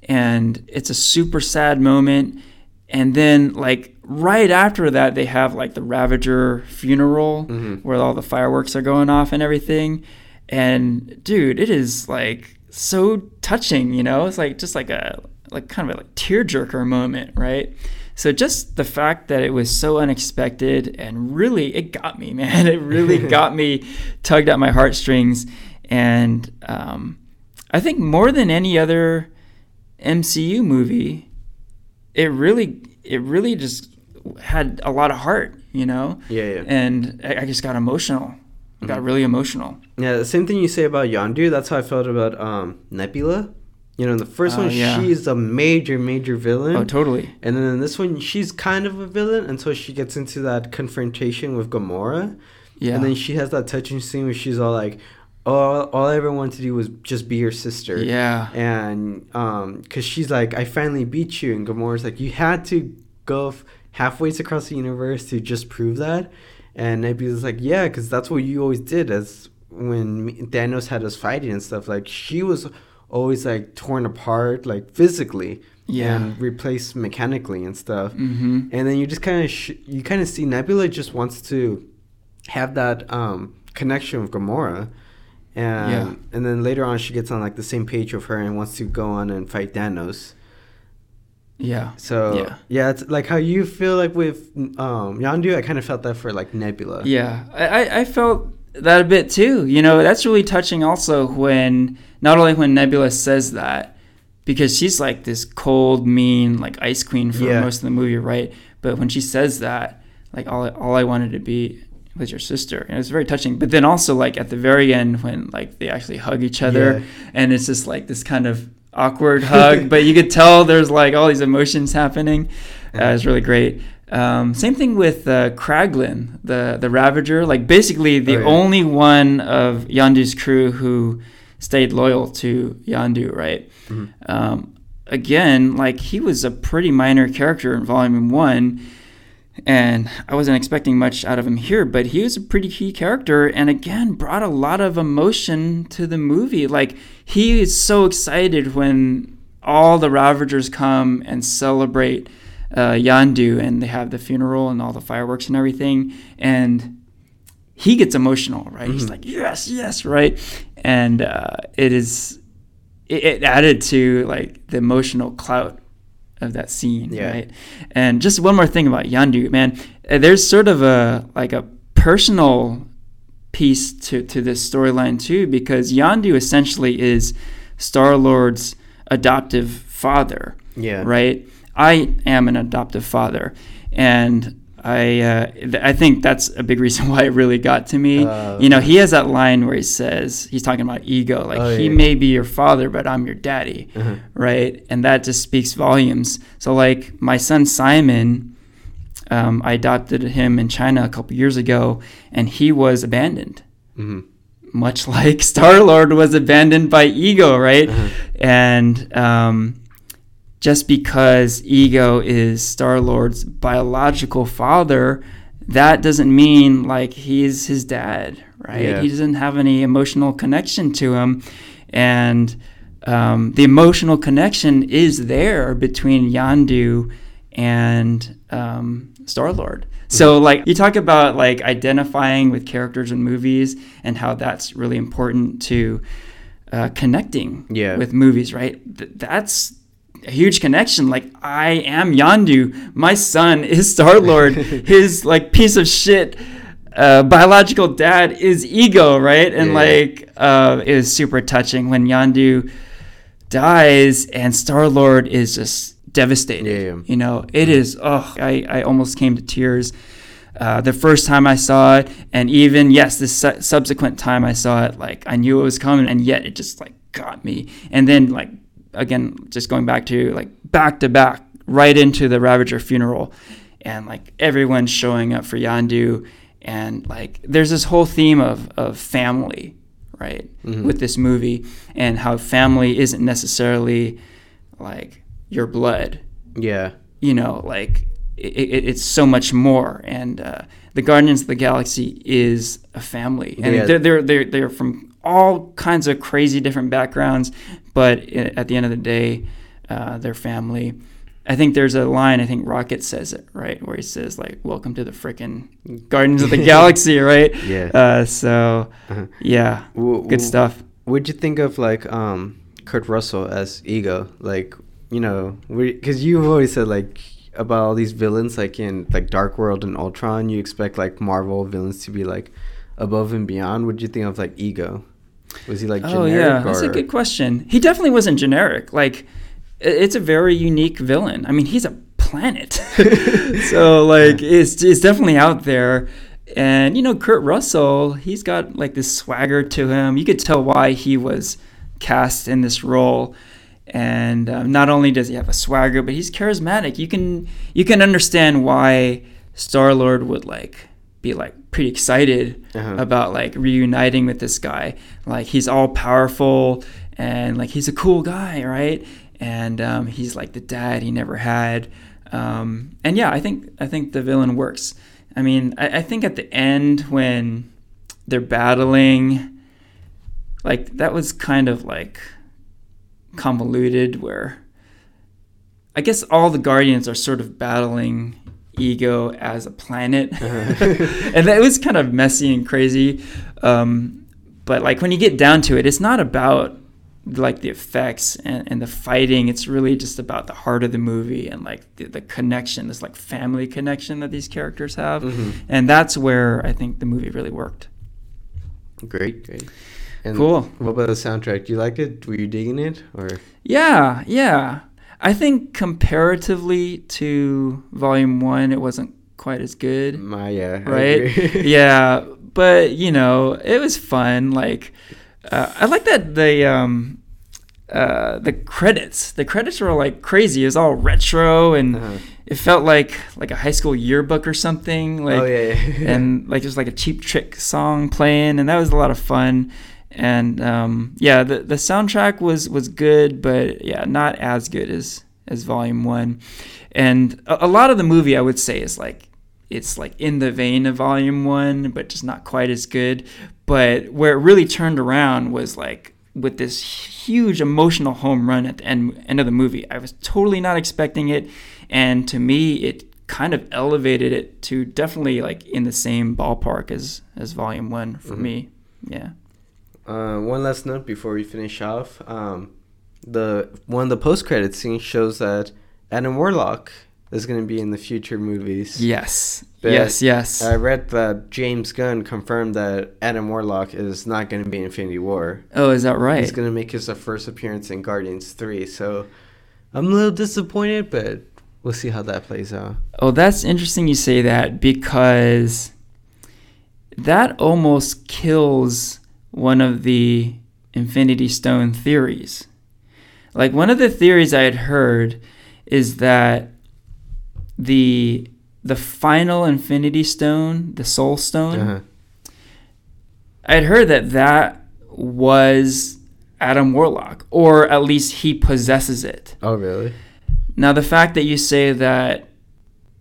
And it's a super sad moment. And then, like, right after that, they have, like, the Ravager funeral Mhm. where all the fireworks are going off and everything. And, dude, it is, like, so touching, you know? It's like just like a, like, kind of a like, tearjerker moment, right? So just the fact that it was so unexpected and really, it got me, man. It really got me, tugged at my heartstrings. And um, I think more than any other MCU movie, it really, it really just had a lot of heart, you know? Yeah, yeah. And I, I just got emotional. I got Mhm. really emotional. Yeah, the same thing you say about Yondu. That's how I felt about um, Nebula. You know, in the first Oh, one, yeah. she's a major, major villain. Oh, totally. And then in this one, she's kind of a villain until she gets into that confrontation with Gamora. Yeah. And then she has that touching scene where she's all like, "Oh, all I ever wanted to do was just be your sister." yeah. And um, cause she's like, "I finally beat you," and Gamora's like, "You had to go f- halfway across the universe to just prove that." And Nebula's like, "Yeah, cause that's what you always did." As when Thanos had us fighting and stuff, like she was always like torn apart, like physically, Yeah. and replaced mechanically and stuff Mm-hmm. and then you just kind of sh- you kind of see Nebula just wants to have that um, connection with Gamora, and Yeah. and then later on she gets on like the same page with her and wants to go on and fight Thanos. Yeah. So Yeah. yeah, it's like how you feel like with um, Yondu. I kind of felt that for like Nebula. Yeah, I, I- I felt that a bit too. You know, that's really touching also when not only when Nebula says that, because she's like this cold, mean, like ice queen for Yeah. most of the movie, right? But when she says that, like all all I wanted to be was your sister and it was very touching but then also like at the very end when like they actually hug each other Yeah. and it's just like this kind of awkward hug but you could tell there's like all these emotions happening uh, it's really great um, same thing with uh, Kraglin, the the Ravager. Like basically the Oh, yeah. only one of Yondu's crew who stayed loyal to Yondu, right? Mhm. Um, again, like he was a pretty minor character in Volume One, and I wasn't expecting much out of him here, but he was a pretty key character, and again brought a lot of emotion to the movie. Like he is so excited when all the Ravagers come and celebrate uh, Yondu, and they have the funeral and all the fireworks and everything, and he gets emotional, right? He's Mhm. like, yes, yes, right, and uh, it is it, it added to like the emotional clout of that scene, Yeah. right? And just one more thing about Yondu, man, uh, there's sort of a like a personal piece to to this storyline too, because Yondu essentially is Star Lord's adoptive father Yeah. right? I am an adoptive father, and I uh, th- I think that's a big reason why it really got to me. Uh, you know, he has that line where he says he's talking about ego, like Oh, he yeah. may be your father, but I'm your daddy, Uh-huh. right? And that just speaks volumes. So like my son Simon. Um, I adopted him in China a couple years ago, and he was abandoned Mhm. much like Star Lord was abandoned by Ego, right? Uh-huh. And um, just because Ego is Star Lord's biological father, that doesn't mean like he's his dad, right? Yeah. He doesn't have any emotional connection to him. And um, the emotional connection is there between Yondu and um, Star Lord. So, Mm-hmm. like, you talk about like identifying with characters in movies and how that's really important to uh, connecting Yeah. with movies, right? Th- that's a huge connection. Like, I am Yondu. My son is Star Lord. His like piece of shit. Uh, biological dad is ego, right? And Yeah. like, uh, it was super touching when Yondu dies and Star Lord is just devastated. Yeah, yeah. You know, it is. Oh, I, I almost came to tears uh, the first time I saw it, and even yes, the su- subsequent time I saw it, like I knew it was coming, and yet it just like got me. And then like again, just going back to like back to back, right into the Ravager funeral, and like everyone's showing up for Yondu, and like there's this whole theme of of family, right, Mhm. with this movie, and how family isn't necessarily like your blood Yeah. you know, like it, it, it's so much more. And uh, the Guardians of the Galaxy is a family, and Yeah. they're, they're they're they're from all kinds of crazy different backgrounds, but at the end of the day, uh, they're family. I think there's a line. I think Rocket says it right, where he says like, "Welcome to the frickin' Guardians of the Galaxy," right? Yeah. Uh, so Uh-huh. yeah, W- good w- stuff. What'd you think of like um Kurt Russell as Ego? Like you know, because you've always said like about all these villains, like in like Dark World and Ultron, you expect like Marvel villains to be like above and beyond. What'd you think of like Ego? Was he like generic? Oh yeah, that's a good question. He definitely wasn't generic. Like, it's a very unique villain. I mean, he's a planet, so like it's it's definitely out there. And you know, Kurt Russell, he's got like this swagger to him. You could tell why he was cast in this role. And um, not only does he have a swagger, but he's charismatic. You can you can understand why Star Lord would like be like pretty excited Uh-huh. about like reuniting with this guy. Like he's all powerful and like he's a cool guy, right? And um, he's like the dad he never had. Um, and yeah, I think I think the villain works. I mean, I, I think at the end when they're battling, like that was kind of like convoluted. Where I guess all the guardians are sort of battling ego as a planet and that was kind of messy and crazy um, but like when you get down to it it's not about like the effects and, and the fighting it's really just about the heart of the movie and like the, the connection this like family connection that these characters have Mhm. and that's where i think the movie really worked Great, great. And Cool. What about the soundtrack? Do you like it? Were you digging it? Or yeah yeah i think comparatively to volume one it wasn't quite as good, My yeah. Right? yeah, but you know, it was fun. Like, uh, I like that the um, uh, the credits. The credits were like crazy. It was all retro, and Uh-huh. it felt like like a high school yearbook or something. Like, oh yeah. yeah. and like there's like a cheap trick song playing, and that was a lot of fun. And um, yeah, the the soundtrack was was good, but yeah, not as good as as Volume One. And a, a lot of the movie, I would say, is like it's like in the vein of Volume One, but just not quite as good. But where it really turned around was like with this huge emotional home run at the end end of the movie. I was totally not expecting it, and to me, it kind of elevated it to definitely like in the same ballpark as as Volume One for Mhm. me. Yeah. Uh, one last note before we finish off. Um, the one of the post credit scene shows that Adam Warlock is going to be in the future movies. Yes. But yes. Yes. I read that James Gunn confirmed that Adam Warlock is not going to be in Infinity War. oh, is that right? He's going to make his first appearance in Guardians 3. So I'm a little disappointed, but we'll see how that plays out. Oh, that's interesting you say that because that almost kills one of the Infinity Stone theories. Like one of the theories I had heard is that the the final Infinity Stone, the Soul Stone, Uh-huh. I had heard that that was Adam Warlock, or at least he possesses it. Oh, really? Now, the fact that you say that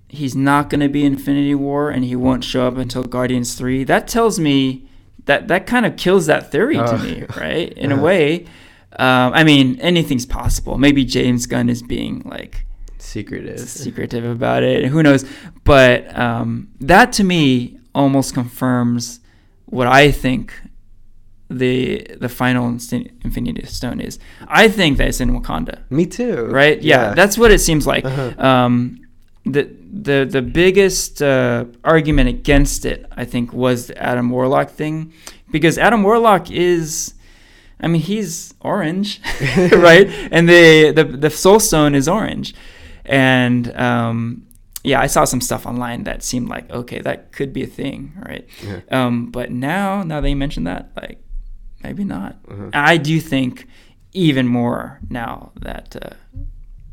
he's not going to be Infinity War and he won't show up until Guardians 3, that tells me that that kind of kills that theory to Oh. me, right? In Uh-huh. a way. Um, I mean, anything's possible. Maybe James Gunn is being like Secretive. secretive about it. Who knows? But um, that to me almost confirms what I think the the final Infinity Stone is. I think that it's in Wakanda Me too. right? Yeah, that's what it seems like. Uh-huh. Um, the the the biggest uh, argument against it, I think, was the Adam Warlock thing, because Adam Warlock is, I mean, he's orange, right? And the the the Soul Stone is orange, and um, yeah, I saw some stuff online that seemed like okay, that could be a thing, right? Yeah. Um, but now, now that you mentioned that, like, maybe not. Uh-huh. I do think even more now that uh,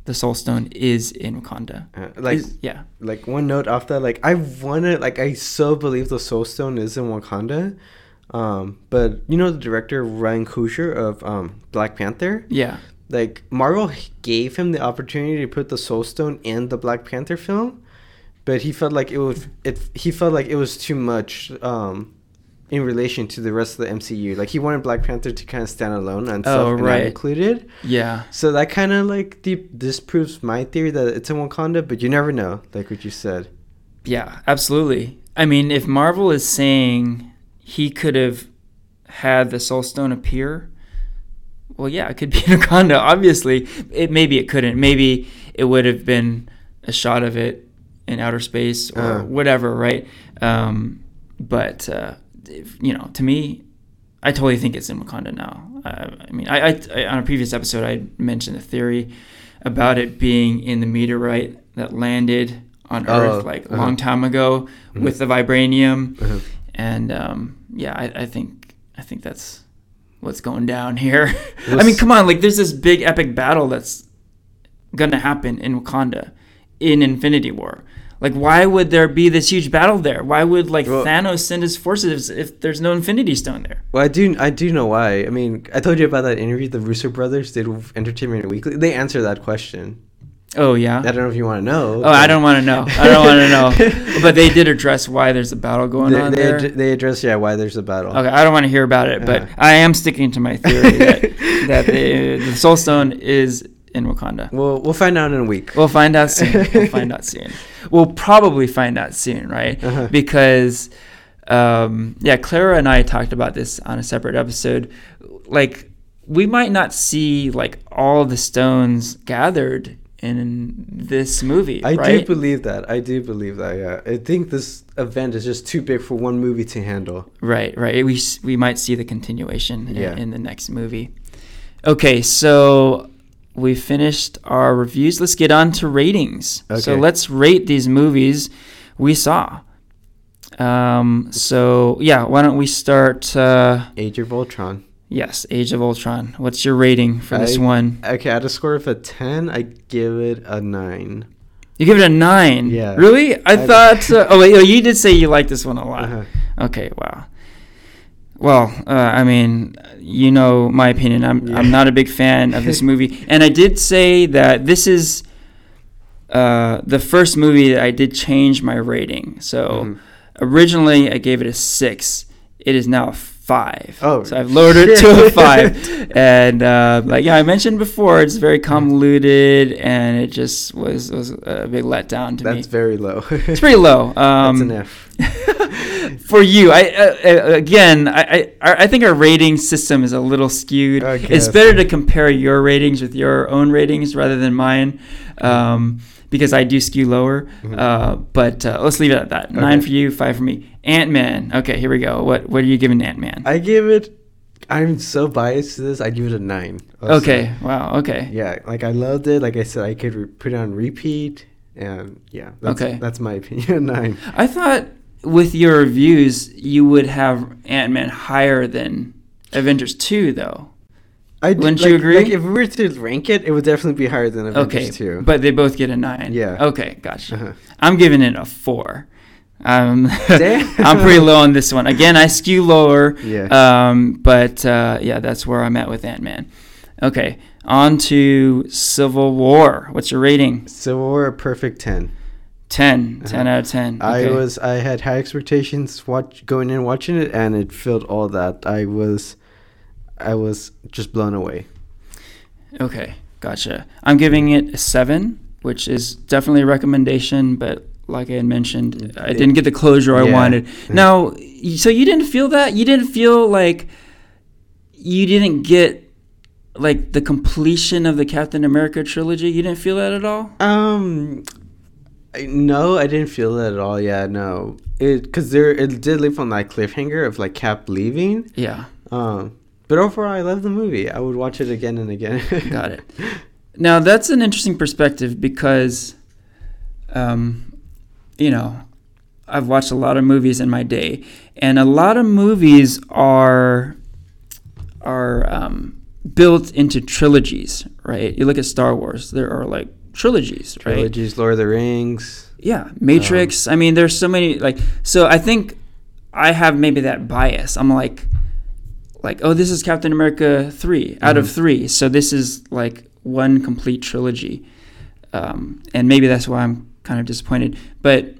the Soul Stone is in Wakanda. Uh, like Is- yeah, like one note off that like i wanna like i so believe the soul stone is in wakanda um but you know the director ryan Coogler of um black panther? Yeah, like marvel gave him the opportunity to put the soul stone in the black panther film but he felt like it was it he felt like it was too much um in relation to the rest of the MCU, like he wanted Black Panther to kind of stand alone and Oh, stuff and right. included. yeah, So that kind of like deep disproves my theory that it's in Wakanda, but you never know, like what you said. yeah, absolutely. I mean, if Marvel is saying he could have had the Soul Stone appear, well, yeah, it could be in Wakanda. Obviously, it maybe it couldn't. Maybe it would have been a shot of it in outer space or Uh. whatever, right? Um, but uh, if, you know, to me, I totally think it's in Wakanda now. Uh, I mean, I, I, I on a previous episode I mentioned a theory about it being in the meteorite that landed on Oh, Earth like a uh-huh. long time ago Mhm. with the vibranium, Uh-huh. and um, yeah, I, I think I think that's what's going down here. I mean, come on, like there's this big epic battle that's gonna happen in Wakanda in Infinity War. Like, why would there be this huge battle there? Why would like Well- Thanos send his forces if there's no Infinity Stone there? Well, I do, I do know why. I mean, I told you about that interview the Russo brothers did with Entertainment Weekly. They answered that question. Oh yeah. I don't know if you want to know. Oh, I don't want to know. I don't want to know. But they did address why there's a battle going they, on they, there. ad- they address yeah why there's a battle. Okay, I don't want to hear about it, but Uh. I am sticking to my theory that, that the, the Soul Stone is in Wakanda. Well, we'll find out in a week. We'll find out soon. We'll find out soon. We'll probably find out soon, right? Uh-huh. Because, um, yeah, Clara and I talked about this on a separate episode. Like, we might not see like all the stones gathered in this movie, I right? do believe that. I do believe that. Yeah, I think this event is just too big for one movie to handle. Right, right. We we might see the continuation in, in the next movie. Okay, so we finished our reviews. Let's get on to ratings. Okay. So let's rate these movies. we saw. Um, so yeah, why don't we start? Uh, Age of Ultron. yes, Age of Ultron. What's your rating for this one? Okay, at a score of a ten, I give it a nine. You give it a nine. Yeah. Really? I, I- thought. Uh, oh wait, oh, you did say you liked this one a lot. Uh-huh. Okay. Wow. Well, uh, I mean, you know my opinion. I'm Yeah. I'm not a big fan of this movie, and I did say that this is uh, the first movie that I did change my rating. So Mhm. originally I gave it a six. It is now a five. Oh, so I've lowered it to a five. And uh, like yeah, I mentioned before, it's very convoluted, and it just was was a big letdown to That's me. That's very low. It's pretty low. Um, That's an F. for you, I uh, uh, again, I, I I think our rating system is a little skewed. It's better to compare your ratings with your own ratings rather than mine, um, because I do skew lower. Mhm. Uh, but uh, let's leave it at that. Nine Okay. for you, five for me. Ant Man. Okay, here we go. What what are you giving Ant Man? I give it. I'm so biased to this. I give it a nine. also. Okay. Wow. Okay. Yeah, like I loved it. Like I said, I could re- put it on repeat, and yeah. That's, Okay. That's my opinion. nine. I thought with your reviews you would have Ant Man higher than Avengers two, though. I Wouldn't like, you agree? Like if we were to rank it, it would definitely be higher than Avengers Okay, two. but they both get a nine. Yeah. Okay, gotcha. Uh-huh. I'm giving it a four. Um. I'm pretty low on this one. Again, I skew lower. Yeah. Um, but uh, yeah, that's where I'm at with Ant Man. Okay, on to Civil War. What's your rating? Civil War, a perfect ten. 10. 10 Uh-huh. out of 10. I was I had high expectations watch going in watching it, and it filled all that. I was, I was just blown away. Okay, gotcha. I'm giving it a 7, which is definitely a recommendation, but like I had mentioned, I It- didn't get the closure I wanted. Now, so you didn't feel that? You didn't feel like you didn't get like the completion of the Captain America trilogy? You didn't feel that at all? Um, I, no, I didn't feel that at all. Yeah, no, it because there it did leave on that cliffhanger of like Cap leaving. Yeah, Um, but overall, I love the movie. I would watch it again and again. got it. Now, that's an interesting perspective because, um, you know, I've watched a lot of movies in my day, and a lot of movies are are um, built into trilogies, right? You look at Star Wars; there are like trilogies, right? Trilogies, Lord of the Rings. Yeah, Matrix. I mean, there's so many like. So I think I have maybe that bias. I'm like, like, oh, this is Captain America three out of Mhm. three. So this is like one complete trilogy, um, and maybe that's why I'm kind of disappointed. But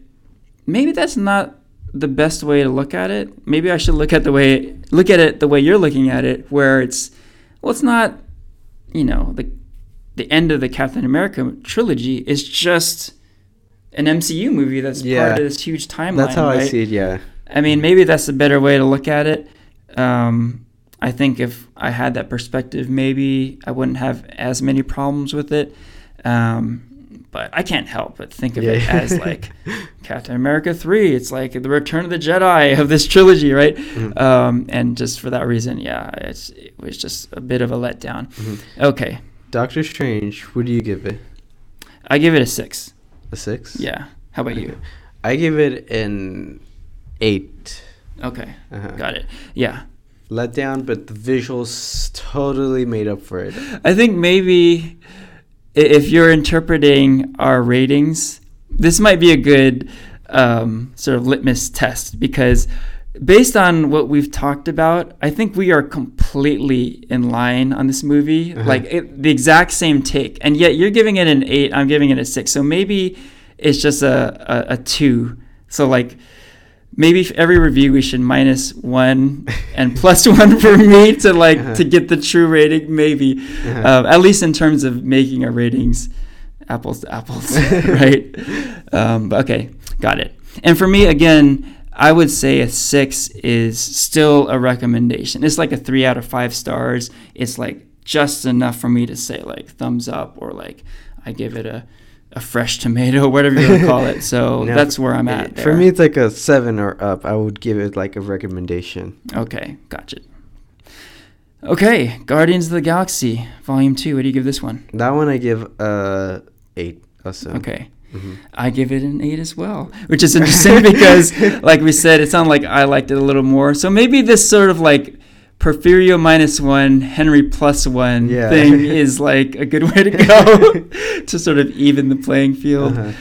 maybe that's not the best way to look at it. Maybe I should look at the way look at it the way you're looking at it, where it's well, it's not, you know, the the end of the Captain America trilogy is just an MCU movie that's Yeah. part of this huge timeline. That's how I see it. Yeah. I mean, maybe that's a better way to look at it. Um, I think if I had that perspective, maybe I wouldn't have as many problems with it. Um, but I can't help but think of it as like Captain America 3. It's like the Return of the Jedi of this trilogy, right? Mhm. Um, and just for that reason, yeah, it's, it was just a bit of a letdown. Mhm. Okay. Doctor Strange. What do you give it? I give it a six. A six. Yeah. How about you? I give it an eight. Okay. Uh-huh. Got it. Yeah. Let down, but the visuals totally made up for it. I think maybe if you're interpreting our ratings, this might be a good um, sort of litmus test because based on what we've talked about, I think we are completely in line on this movie, Uh-huh. like it, the exact same take, and yet you're giving it an eight, I'm giving it a six. So maybe it's just a, a, a two. So like maybe for every review we should minus one and plus one for me to like Uh-huh. to get the true rating maybe Uh-huh. uh, at least in terms of making our ratings apples to apples right um, okay got it and for me again i would say a six is still a recommendation it's like a three out of five stars it's like just enough for me to say like thumbs up or like i give it a a fresh tomato, whatever you want to call it. So Now, that's where I'm at. For me, it's like a seven or up. I would give it like a recommendation. Okay, gotcha. Okay, Guardians of the Galaxy Volume Two. What do you give this one? That one I give uh eight Also. Okay. Mhm. I give it an eight as well, which is interesting because, like we said, it sounded like I liked it a little more. So maybe this sort of like Porfirio minus one, Henry plus one Yeah. thing is like a good way to go to sort of even the playing field. Uh-huh.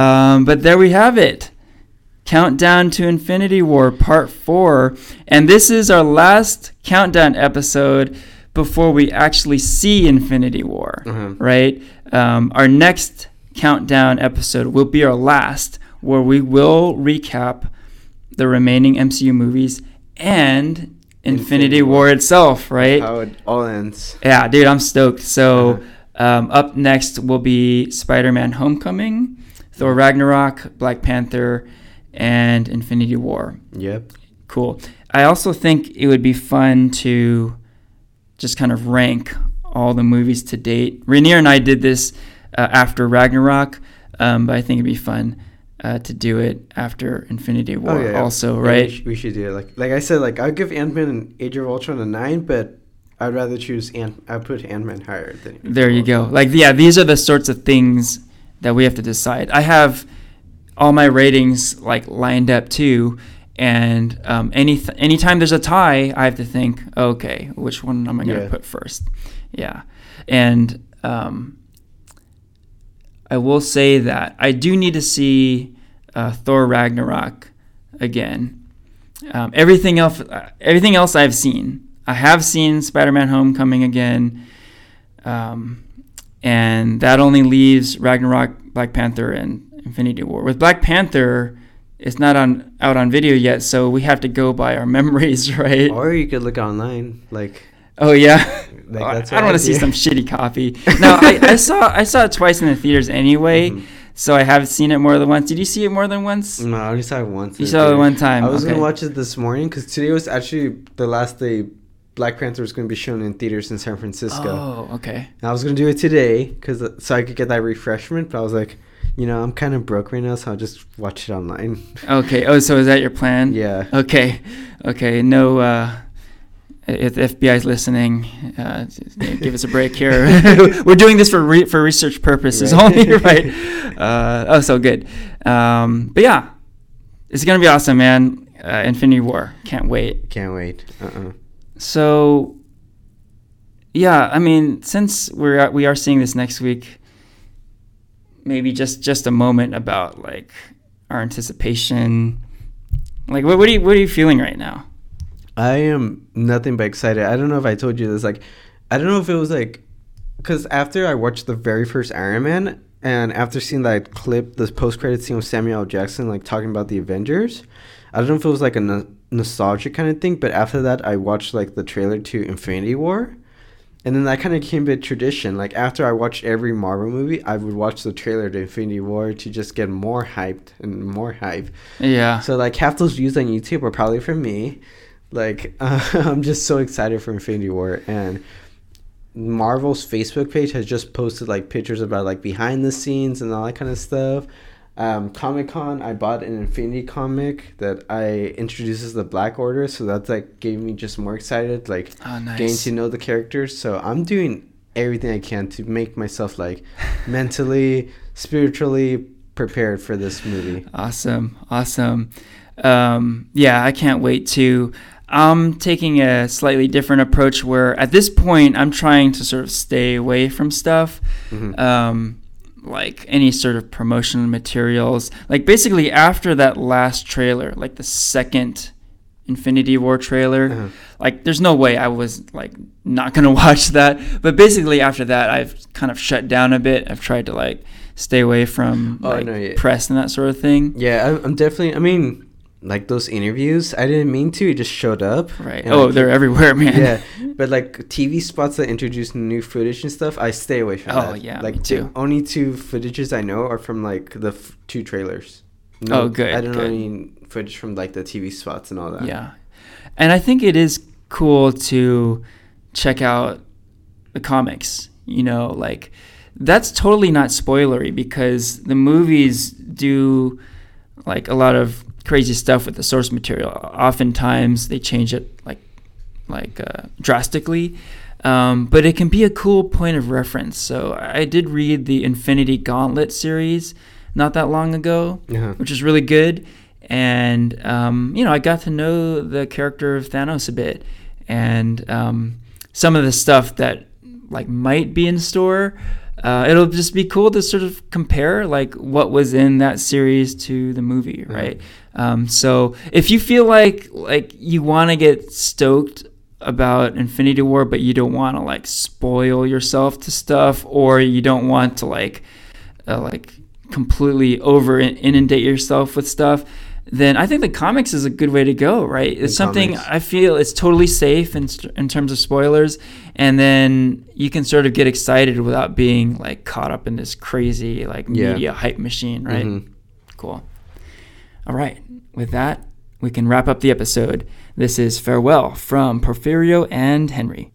Um, but there we have it. Countdown to Infinity War Part 4. And this is our last countdown episode before we actually see Infinity War, Uh-huh. right? Um, our next countdown episode will be our last, where we will recap the remaining MCU movies and Infinity, War War. itself, right? How it all ends. Yeah, dude, I'm stoked. So, Uh-huh. um, up next will be Spider Man Homecoming, Thor Ragnarok, Black Panther, and Infinity War. Yep. Cool. I also think it would be fun to just kind of rank all the movies to date. Rainier and I did this uh, after Ragnarok, um, but I think it'd be fun uh, to do it after Infinity War Oh, yeah, yeah. also, Yeah, right? we, sh- we should do it. Like like I said, like I'll give Ant Man and Age of Ultron a nine, but I'd rather choose Ant. I put Ant Man higher than. Age There you go. Like, yeah, these are the sorts of things that we have to decide. I have all my ratings like lined up too, and um, any th- anytime there's a tie, I have to think, okay, which one am I going to put first? Yeah, and um, I will say that I do need to see uh, Thor Ragnarok again. Um, everything else, uh, everything else I've seen. I have seen Spider-Man: Homecoming again, um, and that only leaves Ragnarok, Black Panther, and Infinity War. With Black Panther, it's not on out on video yet, so we have to go by our memories, right? Or you could look online, like Oh yeah. Like, I- I don't want to see some shitty copy. No, I, I saw I saw it twice in the theaters anyway, Mhm. so I have seen it more than once. Did you see it more than once? no, I only saw it once. You saw it one time. I was okay. gonna watch it this morning because today was actually the last day Black Panther was gonna be shown in theaters in San Francisco. Oh, okay. And I was gonna do it today because so I could get that refreshment, but I was like, you know, I'm kind of broke right now, so I'll just watch it online. Okay. Oh, so is that your plan? yeah. Okay. Okay. No. Uh, if the FBI is listening, uh, give us a break here. We're doing this for re- for research purposes Right. only, right? Uh, oh, so good. Um, but yeah, it's gonna be awesome, man. Uh, Infinity War. Can't wait. Can't wait. Uh-uh. So, yeah, I mean, since we're at, we are seeing this next week, maybe just just a moment about like our anticipation. Like, what what are you what are you feeling right now? I am nothing but excited. I don't know if I told you this. Like, I don't know if it was like, because after I watched the very first Iron Man, and after seeing that clip, this post credit scene with Samuel L. Jackson, like talking about the Avengers, I don't know if it was like a no- nostalgia kind of thing. But after that, I watched like the trailer to Infinity War, and then that kind of became a tradition. Like after I watched every Marvel movie, I would watch the trailer to Infinity War to just get more hyped and more hype. Yeah. So like half those views on YouTube are probably from me. Like uh, I'm just so excited for Infinity War and Marvel's Facebook page has just posted like pictures about like behind the scenes and all that kind of stuff. Um, Comic Con, I bought an Infinity comic that I introduces the Black Order, so that's like gave me just more excited, like Oh, nice. getting to know the characters. So I'm doing everything I can to make myself like mentally, spiritually prepared for this movie. Awesome, awesome. Um, yeah, I can't wait to. I'm taking a slightly different approach where at this point I'm trying to sort of stay away from stuff, Mhm. um, like any sort of promotional materials. Like basically after that last trailer, like the second Infinity War trailer, Uh-huh. like there's no way I was like not gonna watch that. But basically after that, I've kind of shut down a bit. I've tried to like stay away from Oh, like, no, yeah. press and that sort of thing. Yeah, I'm definitely. I mean, like those interviews, I didn't mean to. It just showed up. Right. And oh, I they're everywhere, man. Yeah, but like TV spots that introduce new footage and stuff, I stay away from Oh, that. yeah, like too. only two footages I know are from like the f- two trailers. Oh, good, I don't know good. any footage from like the TV spots and all that. Yeah. And I think it is cool to check out the comics, you know, like that's totally not spoilery because the movies do like a lot of crazy stuff with the source material. Oftentimes they change it like like uh, drastically. Um, but it can be a cool point of reference. So I did read the Infinity Gauntlet series not that long ago, Uh-huh. which is really good. And um, you know, I got to know the character of Thanos a bit, and um, some of the stuff that like might be in store. Uh, it'll just be cool to sort of compare like what was in that series to the movie, right? Um, so if you feel like like you want to get stoked about Infinity War, but you don't want to like spoil yourself to stuff, or you don't want to like uh, like completely over inundate yourself with stuff, then I think the comics is a good way to go, right? It's something comics. I feel it's totally safe in, in terms of spoilers, and then you can sort of get excited without being like caught up in this crazy like Yeah. media hype machine, right? Mhm. Cool. All right. With that, we can wrap up the episode. This is farewell from Porfirio and Henry.